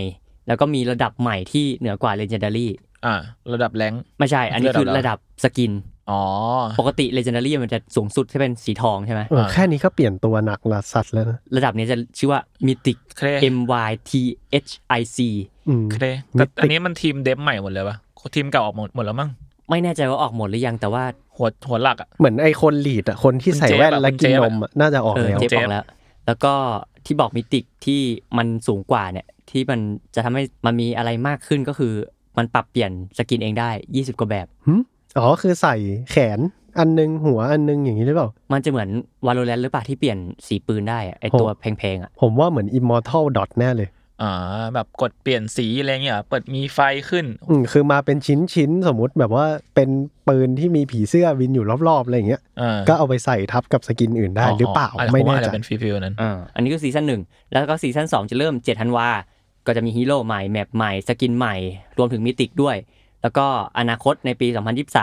แล้วก็มีระดับใหม่ที่เหนือกว่า Legendary อ่า ระดับแรงไม่ใช่ อันนี้คือระระดัดับบสกิน อ๋อ ปกติ Legendary มันจะสูงสุดที่เป็นสีทองใช่ไหม เออแค่นี้ก็เปลี่ยนตัวหนักละสัตว์แล้วนะระดับนี้จะชื่อว่า Mythic เคร M Y T H I C อืม เครแต่อันนี้มันทีมเดฟใหม่หมดเลยวะทีมเก่าออกหมดหมดแล้วมั้งไม่แน่ใจว่าออกหมดหรือยังแต่ว่า หัวหัวหลักอะเหมือนไอคนลีดอะคนที่ใส่แว่นและกินนมอะน่าจะออกเออแล้ว เจ๊บเจ๊อบอกแล้ว แล้วก็ที่บอก mythic ที่มันสูงกว่าเนี่ย ที่มันจะทำให้มันมีอะไรมากขึ้นก็คือ มันปรับเปลี่ยน skin เองได้ 20 กว่าแบบ อ๋อคือใส่แขนอันนึงหัวอันนึงอย่างนี้หรือเปล่า มันจะเหมือน Valorant หรือเปล่าที่เปลี่ยนสีปืนได้อะไอตัวแพงๆอะผมว่าเหมือน Immortal Dota แน่เลยอ่าแบบกดเปลี่ยนสีอะไรเงี้ยเหรอเปิดมีไฟขึ้น อืมคือมาเป็นชิ้นชิ้นๆสมมุติแบบว่าเป็นปืนที่มีผีเสื้อบินอยู่รอบๆอะไรอย่างเงี้ยอ่าก็เอาไปใส่ทับกับ skin อื่นได้หรือเปล่าไม่แน่ว่าอาจจะเป็นfeel ๆนั้นอ่าอันนี้ก็ season หนึ่งแล้วก็ season สองจะเริ่ม7ธันวาก็จะมีฮีโร่ใหม่ map ใหม่ skin ใหม่ รวมถึง mythic ด้วย แล้วก็อนาคตในปี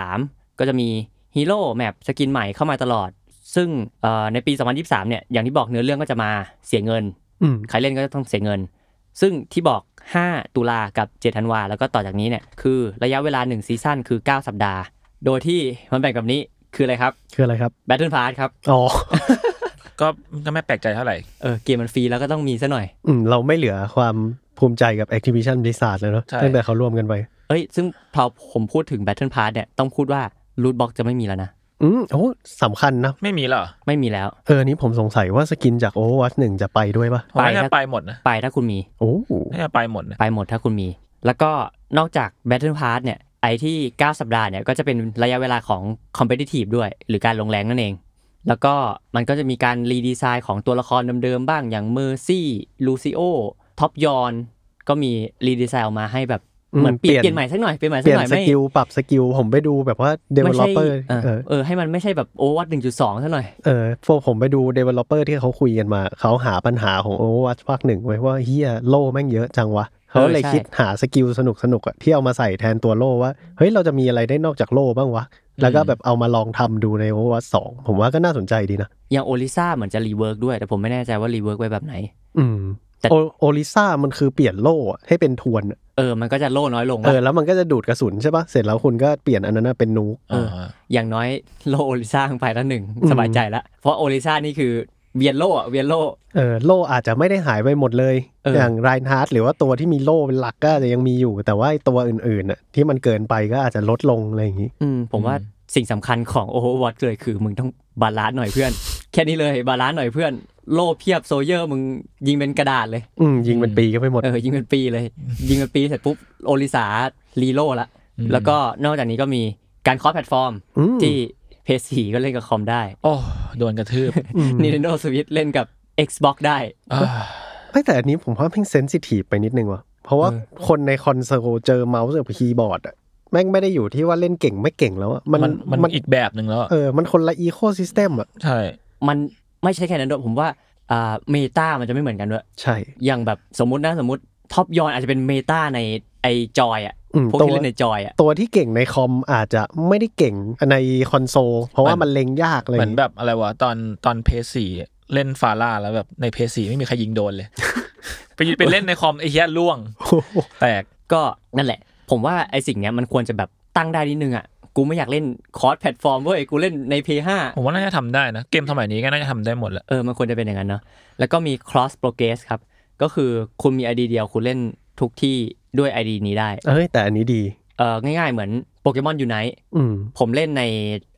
2023 ก็จะมีฮีโร่ map skin ใหม่เข้ามาตลอด ซึ่งเอ่อในปี 2023 เนี่ยอย่างที่บอกเนื้อเรื่องก็จะมาเสียเงินอืมใครเล่นก็ต้องเสียเงิน ซึ่งที่บอก 5 ตุลากับ7ธันวาแล้วก็ต่อจากนี้เนี่ยคือระยะเวลา 1 season คือ 9 สัปดาห์ โดยที่มันแบ่งแบบนี้คืออะไรครับ คืออะไรครับ Battle Pass ครับอ๋อก็ก็ไม่แปลกใจเท่าไหร่เออเกมมันฟรีแล้วก็ต้องมีซะหน่อย อืมเราไม่เหลือความภูมิใจกับ Activision Blizzard เลยเนาะใช่ตั้งแต่เขาร่วมกันไป เอ้ย ซึ่งพอผมพูดถึง Battle Pass เนี่ยต้องพูดว่า Loot Box จะไม่มีแล้วนะ อืมโอ้สำคัญนะ ไม่มีเหรอ ไม่มีแล้ว เอออนนี้ผมสงสัยว่าสกินจาก Overwatch 1 จะไปด้วยปะผมว่าไปน่าครัจะบไปหมดนะไปถ้าคุณมีโอ้น่าจะไปหมดนะไปหมดถ้าคุณมี แล้วก็นอกจาก Battle Pass เนี่ยไอที่ 9 สัปดาห์เนี่ยก็จะเป็นระยะเวลาของ Competitive ด้วย หรือการลง rank นั่นเอง แล้วก็มันก็จะมีการ redesign ของตัวละครเดิมๆบ้างอย่างเมอร์ซี่ลูซิโอท็อปยอนก็มี redesign ออกมาให้แบบ เหมือนเปลี่ยนเปลี่ยนใหม่สักหน่อยเปลี่ยนใหม่เปสักลี่ยนหน่อยสไม่กิลปรับสกิลผมไปดูแบบว่าไม่ใช่ Developer เออเออเออให้มันไม่ใช่แบบโอวัตหนึ่งจุดสองซะหน่อยเออพวกผมไปดู Developer ที่เขาคุยกันมา เขาหาปัญหาของ Overwatch ภาคหนึ่งไว้ว่าเฮียโล่แม่งเยอะจังวะเขาเลยใช่คิดหาสกิลสนุกสนุกๆอะที่เอามาใส่แทนตัวโล่ว่าเฮ้ยเราจะมีอะไรได้นอกจากโล่บ้างวะแล้วก็แบบเอามาลองทำดูใน Overwatch 2ผมว่าก็น่าสนใจดีนะอย่างโอลิซ่าเหมือนจะ rework ด้วยแต่ผมไม่แน่ใจว่า rework ไว้แบบไหน อืมแต่โอโอลิซ่ามันคือเปลี่ยนโล่อะให้เป็นทวนอะ เออมันก็จะโล่น้อยลงเอว่าอแล้วมันก็จะดูดกระสุนใช่ปะเสร็จแล้วคุณก็เปลี่ยนอันนั้นนะเป็นนูกเอออ่าอย่างน้อยโล่โอลิซ่าไปแล้วหนึ่งอืมสบายใจละเพราะโอลิซ่านี่คือเวียนโล่อะเวียนโล่เออโล่อาจจะไม่ได้หายไปหมดเลยเออออย่างไรฮาร์ดหรือว่าตัวที่มีโล่เป็นหลักก็อาจจะยังมีอยู่ แต่ว่าไอ้ตัวอื่นๆน่ะที่มันเกินไปก็อาจจะลดลงอะไรอย่างนี้อืมผมว่าสิ่งสำคัญของโอเวอร์วอตเลยคือมึงต้อง balance หน่อยเพื่อน แค่นี้เลย balance หน่อยเพื่อน โล่เพียบโซลเยอร์มึงยิงเป็นกระดาษเลย อืมยิงเป็นปีก็ไปหมด เออยิงเป็นปีเลย ยิงเป็นปีเสร็จปุ๊บโอลิซ่ารีโล่ละ แล้วก็นอกจากนี้ก็มีการ cross platform อืมที่ PS4 ก็เล่นกับคอมได้ โอ้โดนกระทืบอืม Nintendo Switch เล่นกับ Xbox ได้อ่าไม่แต่อันนี้ผมว่าเพิ่ง sensitive ไปนิดนึงว่ะ เพราะว่าเออคนในคอนโซลเจอเมาส์กับคีย์บอร์ดอะแม่งไม่ได้อยู่ที่ว่าเล่นเก่งไม่เก่งแล้วอะมันมันมันอีกแบบหนึ่งแล้วอะเออ มันคนละ ecosystem อะใช่ มัน ไม่ใช่แค่นั้นด้วยผมว่าอ่า meta มันจะไม่เหมือนกันด้วยใช่ อย่างแบบสมมุตินะสมมติท็อปยอนอาจจะเป็น meta ในไอจอยอะอืมพวกตัวที่เล่นในจอยอะตัวที่เก่งในคอมอาจจะไม่ได้เก่งในคอนโซลเพราะว่ามันเล็งยากเลยเหมือนแบบอะไรวะตอนตอนเพลย์สี่เล่นฟาร่าแล้วแบบในเพลย์สี่ไม่มีใครยิงโดนเลยไปไปเล่นในคอมไอ้เหี้ยล่วงโอ้โหแตกก็นั่นแหละ ผมว่าไอสิ่งเนี้ยมันควรจะแบบตั้งได้นิดนึงอะ กูไม่อยากเล่น cross platform เว้ยกูเล่นใน P5 ผมว่าน่าจะทำได้นะ เกมสมัยนี้ก็น่าจะทำได้หมดแหละเออมันควรจะเป็นอย่างนั้นเนาะแล้วก็มี cross progress ครับ ก็คือคุณมี ID เดียวคุณเล่นทุกที่ด้วย ID นี้ได้ เอ้ยแต่อันนี้ดี เออง่ายๆ เหมือนโปเกมอนยูไนต์อืม ผมเล่นใน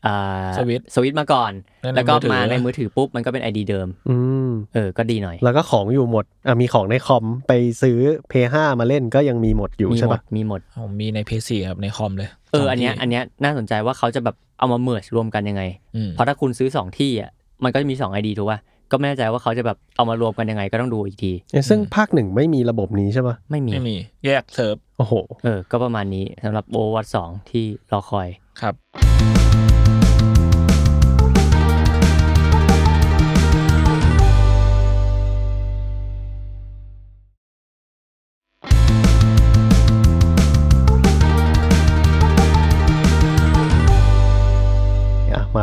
อ่าสวิตช์สวิตมาก่อน เล่นในแล้วก็มือถือ มาในมือถือปุ๊บมันก็เป็น ID เดิม อืม เออ ก็ดีหน่อย แล้วก็ของอยู่หมดอะมีของในคอมไปซื้อ P5 มาเล่นก็ยังมีหมดอยู่มีใช่หมปะดมีหมด ผมมีในเพลย์สี่ครับในคอมเลยเออสงอันเนี้ยที่อันเนี้ยน่าสนใจว่าเขาจะแบบเอามา merge รวมกันยังไงอืมเพราะถ้าคุณซื้อสองที่อะมันก็จะมีสอง ID ถูกป่ะก็ไม่แน่ใจว่าเขาจะแบบเอามารวมกันยังไงก็ต้องดูอีกทีเอ้ยซึ่งภาคหนึ่งไม่มีระบบนี้ใช่ปะไม่มีไม่มีแยกเซิร์ฟโอ้โหเออก็ประมาณนี้สำหรับโอวัตสองที่รอคอยครับ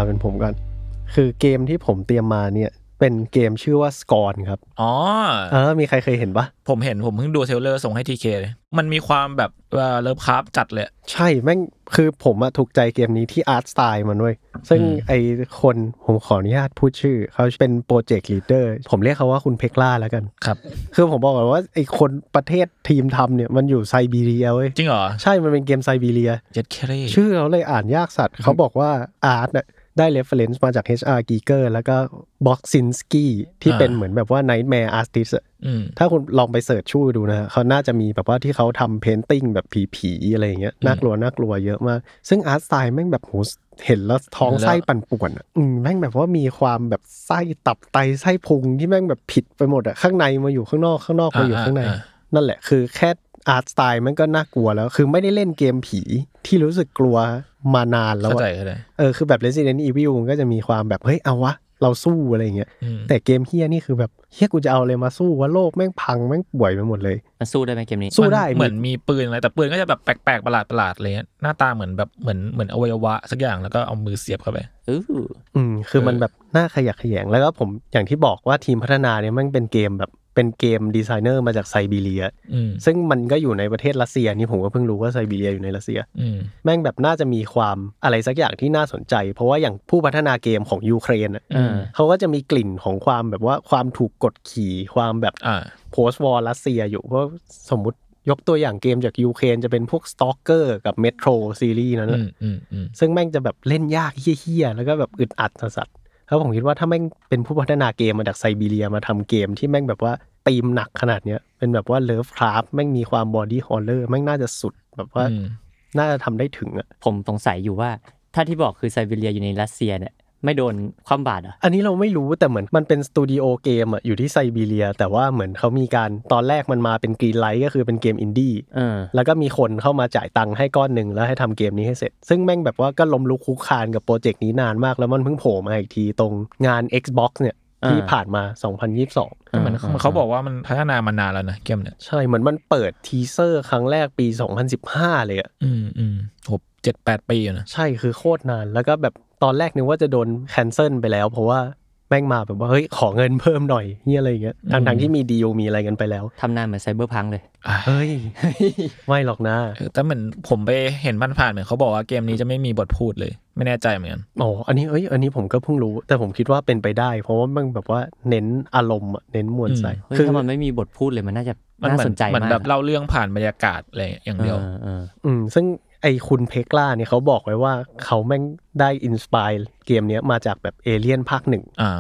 เป็นผมกันคือเกมที่ผมเตรียมมาเนี่ย เป็นเกมชื่อว่า Scorn ครับ อ๋อเออมีใครเคยเห็นปะผมเห็นผมเพิ่งดู trailer ส่งให้ทีเคเลย มันมีความแบบว่าเลิฟคราฟจัดเลย ใช่แม่งคือผมอะถูกใจเกมนี้ที่ art style มันด้วยซึ่งอืมไอคนผมขออนุญาตพูดชื่อ เขาเป็น project leader ผมเรียกเขาว่าคุณเพกล่าแล้วกันครับ คือผมบอกก่อนว่าไอคนประเทศทีมทำเนี่ยมันอยู่ไซบีเรียเว้ยจริงเหรอ ใช่มันเป็นเกมไซบีเรียเช็ดเครชื่อเขาเลยอ่านยากสัตว์เขาบอกว่าart เนี่ย ได้ reference มาจาก HR Giger แล้วก็เบ็กซินสกี้ที่เป็นเหมือนแบบว่า Nightmare Artist อะอืมถ้าคุณลองไป search ชื่อดูนะฮะเขาน่าจะมีแบบว่าที่เขาทำ painting แบบผีๆอะไรอย่างเงี้ยน่ากลัวน่ากลัวเยอะมาก ซึ่ง art style แม่งแบบโหเห็นแล้วท้องเห็นแล้วไส้ปั่นป่วนอะอืมแม่งแบบว่ามีความแบบไส้ตับไตไส้พุงที่แม่งแบบผิดไปหมดอะข้างในมาอยู่ข้างนอกข้างนอกมาอยู่ข้างในอ่านั่นแหละคือแค่ art style มันก็น่ากลัวแล้ว คือไม่ได้เล่นเกมผีที่รู้สึกกลัวมานานแล้วเข้าอะใจเข้าใจเออคือแบบ Resident Evil มันก็จะมีความแบบ เฮ้ย เอาวะ เราสู้อะไรอย่างเงี้ยอืมแต่เกมเฮียนี่คือแบบเฮียกูจะเอาอะไรมาสู้ว่าโลกแม่งพังแม่งป่วยไปหมดเลยมันสู้ได้ไหมเกมนี้สู้ได้เหมือนมีปืนอะไรแต่ปืนก็จะแบบแปลกๆประหลาดประหลาดๆอะไรเลยหน้าตาเหมือนแบบเหมือนเหมือนอวัยวะสักอย่างแล้วก็เอามือเสียบเข้าไปอื้ออืมคือเออมันแบบน่าขยักขยงแล้วก็ผมอย่างที่บอกว่าทีมพัฒนาเนี่ยแม่งเป็นเกมแบบ เป็นเกมดีไซเนอร์มาจากไซบีเรียอืมซึ่งมันก็อยู่ในประเทศรัสเซียนี่ผมก็เพิ่งรู้ว่าไซบีเรียอยู่ในรัสเซียอืมแม่งแบบน่าจะมีความอะไรสักอย่างที่น่าสนใจ เพราะว่าอย่างผู้พัฒนาเกมของยูเครนอะเออเขาก็จะมีกลิ่นของความแบบว่าความถูกกดขี่ความแบบอ่า post-war รัสเซียอยู่เพราะสมมุติยกตัวอย่างเกมจากยูเครนจะเป็นพวกสตอกเกอร์กับเมโทรซีรีส์นั้นอืแหละอืมอืมอืมซึ่งแม่งจะแบบเล่นยากเหี้ยๆแล้วก็แบบอึดอัดสัสๆ แล้วผมคิดว่าถ้าแม่งเป็นผู้พัฒนาเกมมาจากไซบีเรียมาทำเกมที่แม่งแบบว่าตีมหนักขนาดเนี้ยเป็นแบบว่าเลิฟคราฟแม่งมีความ body horror แม่งน่าจะสุดแบบว่าอืมน่าจะทำได้ถึงอะผมสงสัยอยู่ว่าถ้าที่บอกคือไซบีเรียอยู่ในรัสเซียเนี่ย ไม่โดนคว่ำบาตรเหรออันนี้เราไม่รู้แต่เหมือนมันเป็นสตูดิโอเกมอะอยู่ที่ไซบีเรีย แต่ว่าเหมือนเขามีการตอนแรกมันมาเป็น greenlight ก็คือเป็นเกมอินดี้เออแล้วก็มีคนเข้ามาจ่ายตังค์ให้ก้อนหนึ่งแล้วให้ทำเกมนี้ให้เสร็จ ซึ่งแม่งแบบว่าก็ล้มลุกคลุกคลานกับโปรเจกต์นี้นานมากแล้วมันเพิ่งโผล่มาอีกทีตรงงาน Xbox เนี่ยที่อ่าผ่านมา 2022เหมือนอ่าอ่าเขาบอกว่ามันพัฒนามานานแล้วนะเกมเนี่ย ใช่ เหมือนมันเปิด teaser ครั้งแรกปี 2015 เลยอะอืมอืมโหเจ็ดแปดปีอยู่นะ ใช่ คือโคตรนาน แล้วก็แบบ ตอนแรกนึกว่าจะโดน cancel ไปแล้ว เพราะว่าแม่งมาแบบว่าเฮ้ยขอเงินเพิ่มหน่อยเนี่ยอะไรอย่างเงี้ยทางทางๆที่มีดีลมีอะไรกันไปแล้วทำหน้าเหมือนไซเบอร์พังเลยอ่าเฮ้ยไม่หรอกนะเออแต่เหมือนผมไปเห็นผ่านๆเหมือนเขาบอกว่าเกมนี้จะไม่มีบทพูดเลย ไม่แน่ใจเหมือนกันอ๋ออันนี้เอ้ยอันนี้ผมก็เพิ่งรู้ แต่ผมคิดว่าเป็นไปได้ เพราะว่ามันแบบว่าเน้นอารมณ์อะเน้นมวลใส่เฮ้ยคือถ้ามันไม่มีบทพูดเลยมันน่าจะมันน่าเหมือสนนใจเหมือนมากแบบเล่าเรื่องผ่านบรรยากาศอะไรอย่างเดียวออเอออืมซึ่ง ไอคุณเพกล่าเนี่ยเขาบอกไว้ว่าเขาแม่งได้อินสปายเกมเนี้ยมาจากแบบเอเลียนภาคหนึ่งอ่า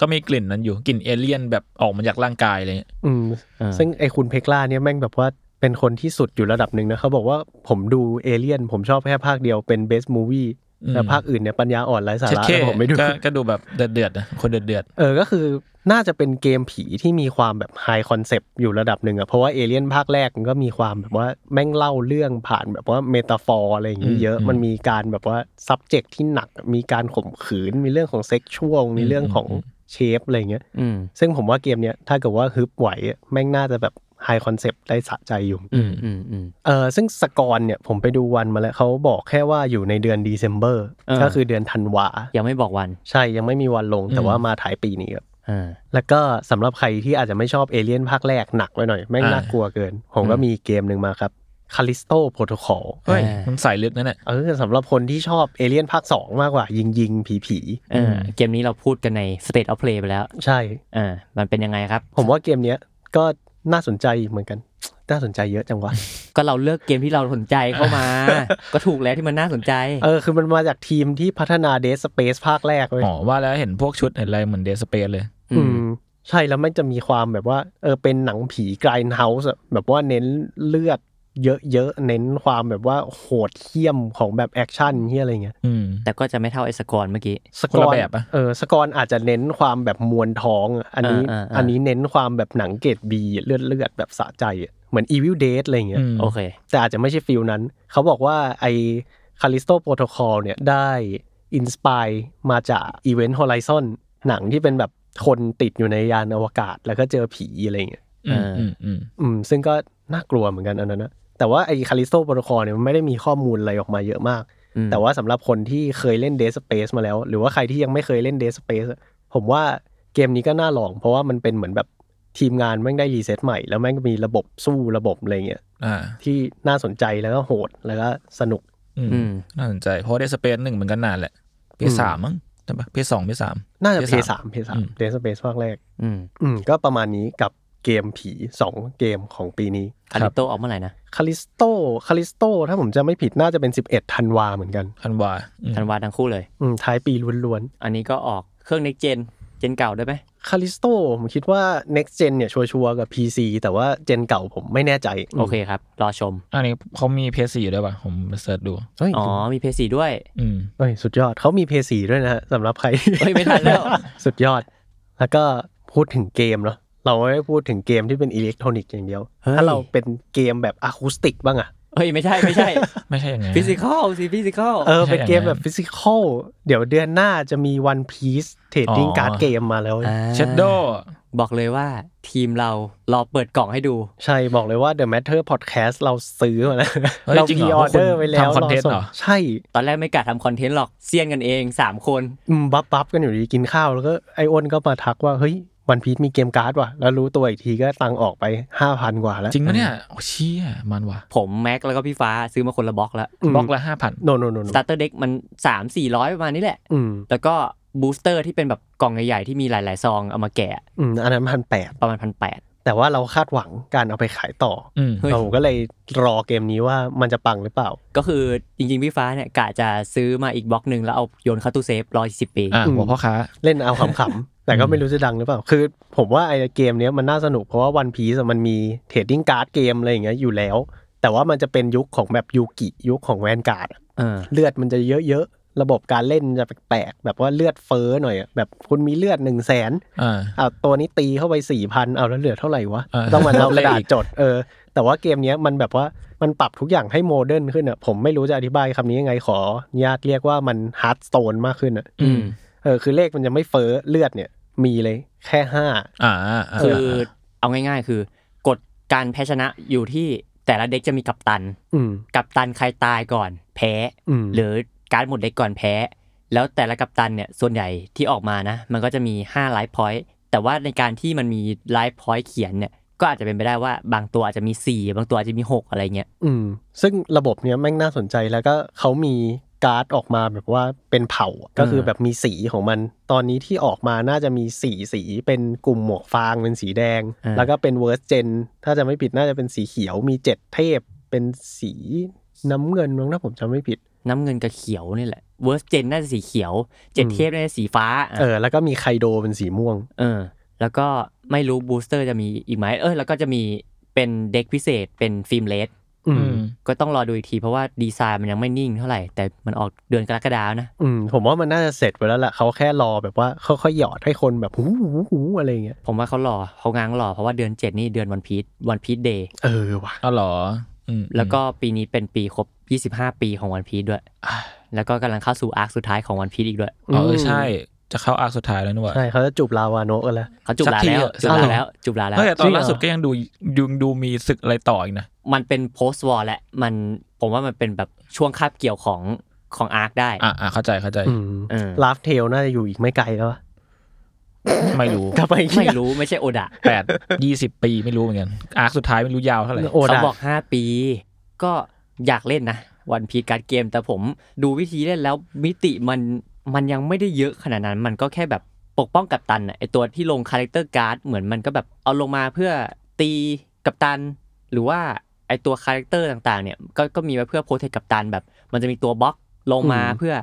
ก็มีกลิ่นนั้นอยู่กลิ่นเอเลี่ยนแบบออกมาจากร่างกายอะไรเลยอืมเออซึ่งไอคุณเพกล่าเนี่ยแม่งแบบว่าเป็นคนที่สุดอยู่ระดับหนึ่งนะเขาบอกว่าผมดูเอเลียนผมชอบแค่ภาคเดียวเป็น best movie อืมแต่ภาคอื่นเนี่ยปัญญาอ่อนไร้สาระเช็ดเคผมไม่ดูก็ก็ดูแบบเดือดเดือดๆนะคนเดือดเดือดเออก็คือ น่าจะเป็นเกมผีที่มีความแบบ high concept อยู่ระดับหนึ่งอะเพราะว่าเอเลียนภาคแรกมันก็มีความแบบว่าแม่งเล่าเรื่องผ่านแบบว่า metaphor อะไรอย่างเงี้ยเยอะมันมีการแบบว่า subject ที่หนักมีการข่มขืน มีเรื่องของ sexual มีเรื่องของ shape อะไรอย่างเงี้ยอืมซึ่งผมว่าเกมเนี้ยถ้าเกิดว่าฮึบไหวอะแม่งน่าจะแบบhigh concept ได้สะใจอยู่อืมอืมอืมเออซึ่ง Scorn เนี่ยผมไปดูวันมาแล้วเขาบอกแค่ว่าอยู่ในเดือน December เออก็คือเดือนธันวา ยังไม่บอกวัน ใช่ยังไม่มีวันลงแต่ว่ามาท้ายปีนี้ครับอ่า แล้วก็สำหรับใครที่อาจจะไม่ชอบเอเลียนภาคแรกหนักไปหน่อยแม่งอ่าน่ากลัวเกิน ผมก็อืมมีเกมหนึ่งมาครับ Callisto Protocol ๆเฮ้ยอ่ามัมันใส่ลึกนั่นแหละเออสำหรับคนที่ชอบเอเลียนภาค 2 มากกว่า ยิงยิงผีผีเออเกมนี้เราพูดกันใน State of Play ไปแล้วๆใช่อ่ามันเป็นยังไงครับ ผมว่าเกมเนี้ยก็ น่าสนใจเหมือนกัน น่าสนใจเยอะจังวะ ก็เราเลือกเกมที่เราสนใจเข้ามา ก็ถูกแล้วที่มันน่าสนใจ เออ คือมันมาจากทีมที่พัฒนา Dead Space ภาคแรกเว้ยอ๋อว่าแล้วเห็นพวกชุดเห็นอะไรเหมือน Dead Space เลย อืออืมใช่แล้วมันจะมีความแบบว่า เออเป็นหนังผี grindhouse แบบว่าเน้นเลือด เยอะๆ เน้นความแบบว่าโหดเหี้ยมของแบบ action ที่อะไรเงี้ยอืมแต่ก็จะไม่เท่าไอ Scorn เมื่อกี้สคนละแบบปะเออ Scorn อาจจะเน้นความแบบมวนท้องอะอันนี้อ่าอ่าอ่าอันนี้เน้นความแบบหนังเกรดบีเลือดเลือดๆแบบสะใจอะเหมือน Evil Dead อะไรเงี้ยอืมโอเค แต่อาจจะไม่ใช่ feel นั้น เขาบอกว่าไอ Callisto Protocol เนี่ยได้ inspire มาจาก Event Horizon หนังที่เป็นแบบคนติดอยู่ในยานอวกาศแล้วก็เจอผีอะไรเงี้ยอืมอืมอืมอืมซึ่งก็น่ากลัวเหมือนกันอันนั้นนะ แต่ว่าไอ้ Callisto Protocol เนี่ยมันไม่ได้มีข้อมูลอะไรออกมาเยอะมากอืมแต่ว่าสำหรับคนที่เคยเล่น Dead Space มาแล้ว หรือว่าใครที่ยังไม่เคยเล่น Dead Space อะผมว่าเกมนี้ก็น่าลอง เพราะว่ามันเป็นเหมือนแบบทีมงานแม่งได้ reset ใหม่ แล้วแม่งก็มีระบบสู้ระบบอะไรเงี้ยอ่าที่น่าสนใจแล้วก็โหดแล้วก็สนุกอืมอืมน่าสนใจเพราะ Dead Space หนึ่งมันก็นานแหละเพลย์สามมั้งใช่ปะเพลย์สองเพลย์สามน่าจะ PS3 PS3 PS3 อืม Dead Space ภาคแรกอืมอืมก็ประมาณนี้กับเกมผี2เกมของปีนี้ Callisto ออกเมื่อไหร่นะ Callisto Callisto ถ้าผมจะไม่ผิดน่าจะเป็น 11ธันวาเหมือนกันธันวาอืมธันวาทั้งคู่เลยอืมท้ายปีล้วนอันนี้ก็ออกเครื่อง next gen gen เก่าด้วยไหมๆ Callisto ผมคิดว่า next gen เนี่ยชัวร์ๆกับ PC แต่ว่า gen เก่าผมไม่แน่ใจ โอเคครับ รอชม อันนี้เขามีเพลย์สี่ด้วยป่ะ ผมไป search ดูเฮ้ยอ๋อ มีเพลย์สี่ด้วยอืมเฮ้ยสุดยอดเขามี PS4 ด้วยนะฮะสำหรับใครเฮ้ยไม่ทันแล้ว สุดยอด แล้วก็พูดถึงเกมเนาะ เราไม่ได้พูดถึงเกมที่เป็นอิเล็กทรอนิกส์อย่างเดียวเฮ้ยถ้าเราเป็นเกมแบบอะคูสติกบ้างอะเฮ้ยไม่ใช่ไม่ใช่ ไม่ใช่อย่างไง physical สิ physical เออใช่เป็นเกมอย่างนั้นแบบ physical เดี๋ยวเดือนหน้าจะมี One Piece Trading อ๋อ Card Game มาแล้วเชดโดบอกเลยว่าทีมเรารอเปิดกล่องให้ดู ใช่บอกเลยว่า The Matter Podcast เราซื้อมาแล้วเฮ้ยเราจริง pre เหรอออเดอร์ไว้แล้วทำ content ส่งเหรอใช่ ตอนแรกไม่กะทำ content หรอกเสี้ยนกันเอง 3 คน อืมบับบับกันอยู่ดีกินข้าวแล้วก็ไออ้นก็มาทักว่า เฮ้ย One Piece มีเกมการ์ดว่ะ แล้วรู้ตัวอีกทีก็ตังค์ออกไป5,000กว่าแล้ว จริงปะเนี่ยโอ้เชี่ยมันว่ะผมแม็กแล้วก็พี่ฟ้าซื้อมาคนละบล็อกแล้วอืมบล็อกละห้าพัน no no no starter deck มัน3 4 0 0ประมาณนี้แหละอืมแล้วก็ booster ที่เป็นแบบกล่องใหญ่ๆที่มีหลาย ๆ ซองเอามาแกะอืมอันนั้นพันแปดประมาณพันแปด แต่ว่าเราคาดหวังการเอาไปขายต่ออืมเฮ้ยเราก็เลยรอเกมนี้ว่ามันจะปังหรือเปล่า ก็คือจริงๆพี่ฟ้าเนี่ยกะจะซื้อมาอีกบล็อกหนึ่งแล้วเอาโยนเข้าตู้เซฟรออีกสิปีอะอืมหัวพ่อค้าเล่นเอาขำๆ แต่ก็ไม่รู้จะดังหรือเปล่า คือ ผมว่าไอ้เกมเนี้ยมันน่าสนุกเพราะว่า One Piece มันมี trading card game อะไรอย่างเงี้ยอยู่แล้ว แต่ว่ามันจะเป็นยุคของแบบยูกิยุคของ Vanguard เออเลือดมันจะเยอะๆ ระบบการเล่นจะแปลกๆแบบว่าเลือดเฟ้อหน่อยอะแบบคุณมีเลือดหนึ่งแสนอ่าเอาตัวนี้ตีเข้าไปสี่พันเอาแล้วเหลือเท่าไหร่วะอ่าต้องมาเอากระดาษเลขอีกจดเออ แต่ว่าเกมเนี้ยมันแบบว่ามันปรับทุกอย่างให้ modern ขึ้นอะผมไม่รู้จะอธิบายคำนี้ยังไงขออนุญาตเรียกว่ามัน Hearthstone มากขึ้นอะอืมเออคือเลขมันจะไม่เฟ้อเลือดเนี่ย มีเลยแค่ห้าอ่าคือเอาง่าย ๆ คือกฎการแพ้ชนะอยู่ที่แต่ละ deck จะมีกัปตันอืมกัปตันใครตายก่อน แพ้อืมหรือ การ์ดหมด deck ก่อนแพ้ แล้วแต่ละกัปตันเนี่ยส่วนใหญ่ที่ออกมานะ มันก็จะมี5 life point แต่ว่าในการที่มันมี life point เขียนเนี่ยก็อาจจะเป็นไปได้ว่าบางตัวอาจจะมี 4 บางตัวอาจจะมี 6 อะไรเงี้ยอืมซึ่งระบบเนี้ยแม่งน่าสนใจแล้วก็เขามีการ์ดออกมาแบบว่าเป็นเผ่าอะก็คือแบบมีสีของมัน ตอนนี้ที่ออกมาน่าจะมีสี่สีเป็นกลุ่มหมวกฟางเป็นสีแดงอ่าแล้วก็เป็น Worst Gen ถ้าจะไม่ผิดน่าจะเป็นสีเขียวมีเจ็ดเทพ เป็นสีน้ำเงินมั้งถ้าผมจำไม่ผิด น้ำเงินกับเขียวนี่แหละ Worst Gen น่าจะสีเขียวเจ็ดอืมเทพน่าจะสีฟ้าอะเออแล้วก็มีไคโดเป็นสีม่วง เออ แล้วก็ไม่รู้ booster จะมีอีกไหมเออแล้วก็จะมีเป็น deck พิเศษเป็น Film Redอืออืมก็ต้องรอดูอีกทีเพราะว่าดีไซน์มันยังไม่นิ่งเท่าไหร่ แต่มันออกเดือนกรกฎานะอืมผมว่ามันน่าจะเสร็จไปแล้วแหละเขาแค่รอแบบว่าค่อยๆหยอดให้คนแบบหูหูหูอะไรอย่างเงี้ยผมว่าเขารอเขาง้างรอเพราะว่าเดือนเจ็ดนี่เดือน One Piece One Piece Day เออว่ะอ๋อเหรออืม แล้วก็ปีนี้เป็นปีครบ 25 ปีของ One Piece ด้วยอ่าแล้วก็กำลังเข้าสู่ arc สุดท้ายของ One Piece อีกด้วยอ๋อเออใช่จะเข้า arc สุดท้ายแล้วนี่หว่าใช่เขาจะจูบลาวาโนะกันแล้วเขาจุบลาสักทีแล้วอะจุบสักลาทีแล้วจุบลาแล้วเฮ้ยแต่ต่อจรินงเหรอล่าสุดก็ยังดูดูดูมีศึกอะไรต่ออีกนะมันเป็น post war แหละมันผมว่ามันเป็นแบบช่วงคาบเกี่ยวของของ arc ได้อะอะเข้าใจเข้าใจอืมเออ Laugh Tale น่าจะอยู่อีกไม่ไกลแล้วอะ ไม่รู้กลับไปไม่รู้ไม่ใช่โอดะแปดยี่สิบปีไม่รู้เหมือนกัน arc สุดท้ายไม่รู้ยาวเท่าไหร่เขาโอดะบอก5ปี ก็อยากเล่นนะ One Piece Card Game แต่ผมดูวิธีเล่นแล้วมิติมันมันยังไม่ได้เยอะขนาดนั้น มันก็แค่แบบปกป้องกัปตันน่ะไอตัวที่ลง character card เหมือนมันก็แบบเอาลงมาเพื่อตีกัปตัน หรือว่าไอตัว character ต่างๆเนี่ยก็ก็มีมาเพื่อ protect กัปตันแบบ มันจะมีตัวบล็อกลงมาเพื่อ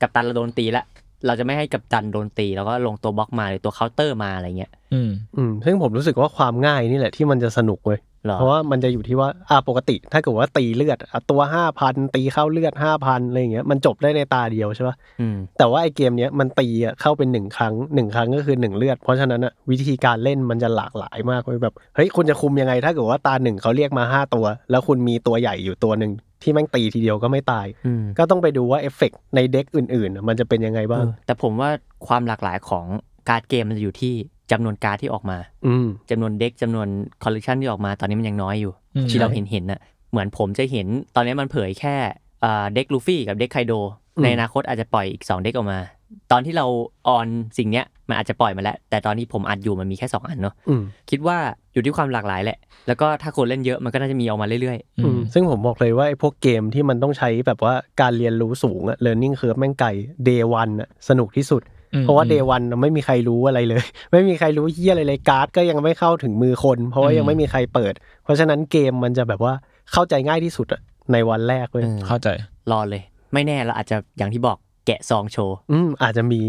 กัปตันเราโดนตีแล้ว เราจะไม่ให้กัปตันโดนตี แล้วก็ลงตัวบล็อกมาหรือตัวเคาน์เตอร์มาอะไรเงี้ย อืมอืมซึ่งผมรู้สึกว่าความง่ายนี่แหละที่มันจะสนุกเว้ยหรอ เพราะว่ามันจะอยู่ที่ว่าอ่าปกติ ถ้าเกิดว่าตีเลือดอะตัวห้าพันตีเข้าเลือดห้าพันอะไรอย่างเงี้ยมันจบได้ในตาเดียวใช่ปะ อืม แต่ว่าไอเกมเนี้ยมันตีอะเข้าเป็นหนึ่งครั้งหนึ่งครั้งก็คือหนึ่งเลือด เพราะฉะนั้นอะวิธีการเล่นมันจะหลากหลายมากเว้ยแบบเฮ้ยคุณจะคุมยังไงถ้าเกิดว่าตาหนึ่งเขาเรียกมาห้าตัว แล้วคุณมีตัวใหญ่อยู่ตัวหนึ่ง ที่แม่งตีทีเดียวก็ไม่ตายอืมก็ต้องไปดูว่าเอฟเฟกต์ใน deck อื่นๆอะมันจะเป็นยังไงบ้างเออแต่ผมว่าความหลากหลายของ card game มันจะอยู่ที่จำนวนการ์ดที่ออกมา อืมจำนวน deck จำนวนคอลเลกชันที่ออกมาตอนนี้มันยังน้อยอยู่อืมที่เราเห็นเห็นน่ะเหมือนผมจะเห็นตอนนี้มันเผยแค่อ่า deck ลูฟี่กับ deck ไคโดอืมในอนาคตอาจจะปล่อยอีก 2 deck ออกมา ตอนที่เรา on สิ่งเนี้ยมันอาจจะปล่อยมาแล้ว แต่ตอนที่ผมอัดอยู่มันมีแค่2อันเนาะอืมคิดว่าอยู่ที่ความหลากหลายแหละ แล้วก็ถ้าคนเล่นเยอะมันก็น่าจะมีออกมาเรื่อยอือืมมซึ่งผมบอกเลยว่าไอ้พวกเกมที่มันต้องใช้แบบว่าการเรียนรู้สูงอะ learning curve แม่งไก่ day one อะสนุกที่สุดอืมเพราะว่า day one อะไม่มีใครรู้อะไรเลย ไม่มีใครรู้เฮียอะไรเลยการ์ดก็ยังไม่เข้าถึงมือคน เพราะว่ายังไม่มีใครเปิด เพราะฉะนั้นเกมมันจะแบบว่าเข้าใจง่ายที่สุดอะในวันแรกเลๆยเออเข้าใจรอเลย ไม่แน่เราอาจจะอย่างที่บอก แกะซองโชว์ อืมอาจจะมี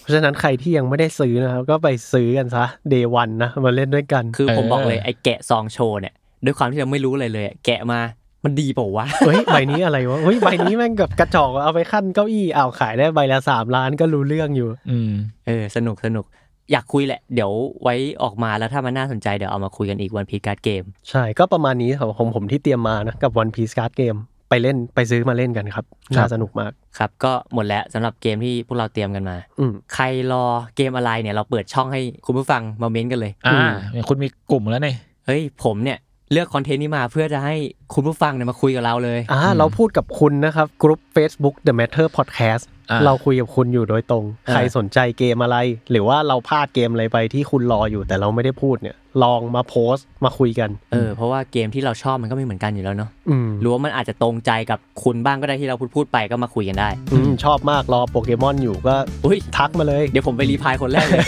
เพราะฉะนั้นใครที่ยังไม่ได้ซื้อนะครับ ก็ไปซื้อกันซะ day one นะ มาเล่นด้วยกัน คือผมเออบอกเลยไอ้แกะซองโชว์เนี่ย ด้วยความที่เราไม่รู้อะไรเลยอะแกะมามันดีเปล่าวะ เฮ้ย ใบนี้อะไรวะ เฮ้ย ใบนี้แม่งกับกระจอกเอาไปขั้นเก้าอี้เอาวขายได้ใบละสามล้านก็รู้เรื่องอยู่ อืม เออ สนุกสนุก อยากคุยแหละ เดี๋ยวไว้ออกมาแล้วถ้ามันน่าสนใจเดี๋ยวเอามาคุยกันอีกวันพีการ์ดเกม ใช่ ก็ประมาณนี้ของของผมที่เตรียมมานะกับ One Piece Card Game ไปเล่นไปซื้อมาเล่นกันครับครับน่าสนุกมากครับ ก็หมดแล้วสำหรับเกมที่พวกเราเตรียมกันมาอืมใครรอเกมอะไรเนี่ยเราเปิดช่องให้คุณผู้ฟังมาเม้นต์กันเลย อ่าอืมคุณมีกลุ่มแล้วนี่เฮ้ยผมเนี่ยเลือกคอนเทนต์นี้มาเพื่อจะให้คุณผู้ฟังเนี่ยมาคุยกับเราเลยอ่าอืมเราพูดกับคุณนะครับกลุ่ม Facebook The Matter Podcast อ่า เราคุยกับคุณอยู่โดยตรงอ่าใครสนใจเกมอะไร หรือว่าเราพลาดเกมอะไรไปที่คุณรออยู่แต่เราไม่ได้พูดเนี่ย ลองมาโพสต์มาคุยกันเออเพราะว่าเกมที่เราชอบมันก็ไม่เหมือนกันอยู่แล้วเนาะอืมหรือว่ามันอาจจะตรงใจกับคุณบ้างก็ได้ที่เราพูดพูดๆไปก็มาคุยกันได้อืมชอบมากรอโปเกมอนอยู่ก็อุ้ยทักมาเลย เดี๋ยวผมไปรีพลายคนแรกเลย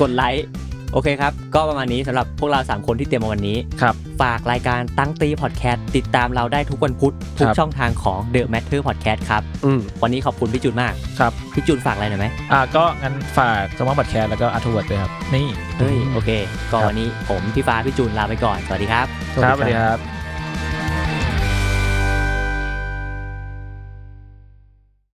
กดไลค์ โอเคครับ ก็ประมาณนี้สำหรับพวกเรา 3 คนที่เตรียมมาวันนี้ ครับ ฝากรายการตั้งตีพอดแคสต์ติดตามเราได้ทุกวันพุธ ทุกครับ ช่องทางของ The Matter Podcast ครับ อืมวันนี้ขอบคุณพี่จุนมาก ครับพี่จุนฝากอะไรหน่อยไหมอ่าก็งั้นฝากสมองบัตแคร์แล้วก็อาร์ทเวิร์ดด้วยครับ นี่เฮ้ยโอเค ก็วันนี้ผมพี่ฟ้าพี่จุนลาไปก่อน สวัสดีครับ ครับสวัสดีครับ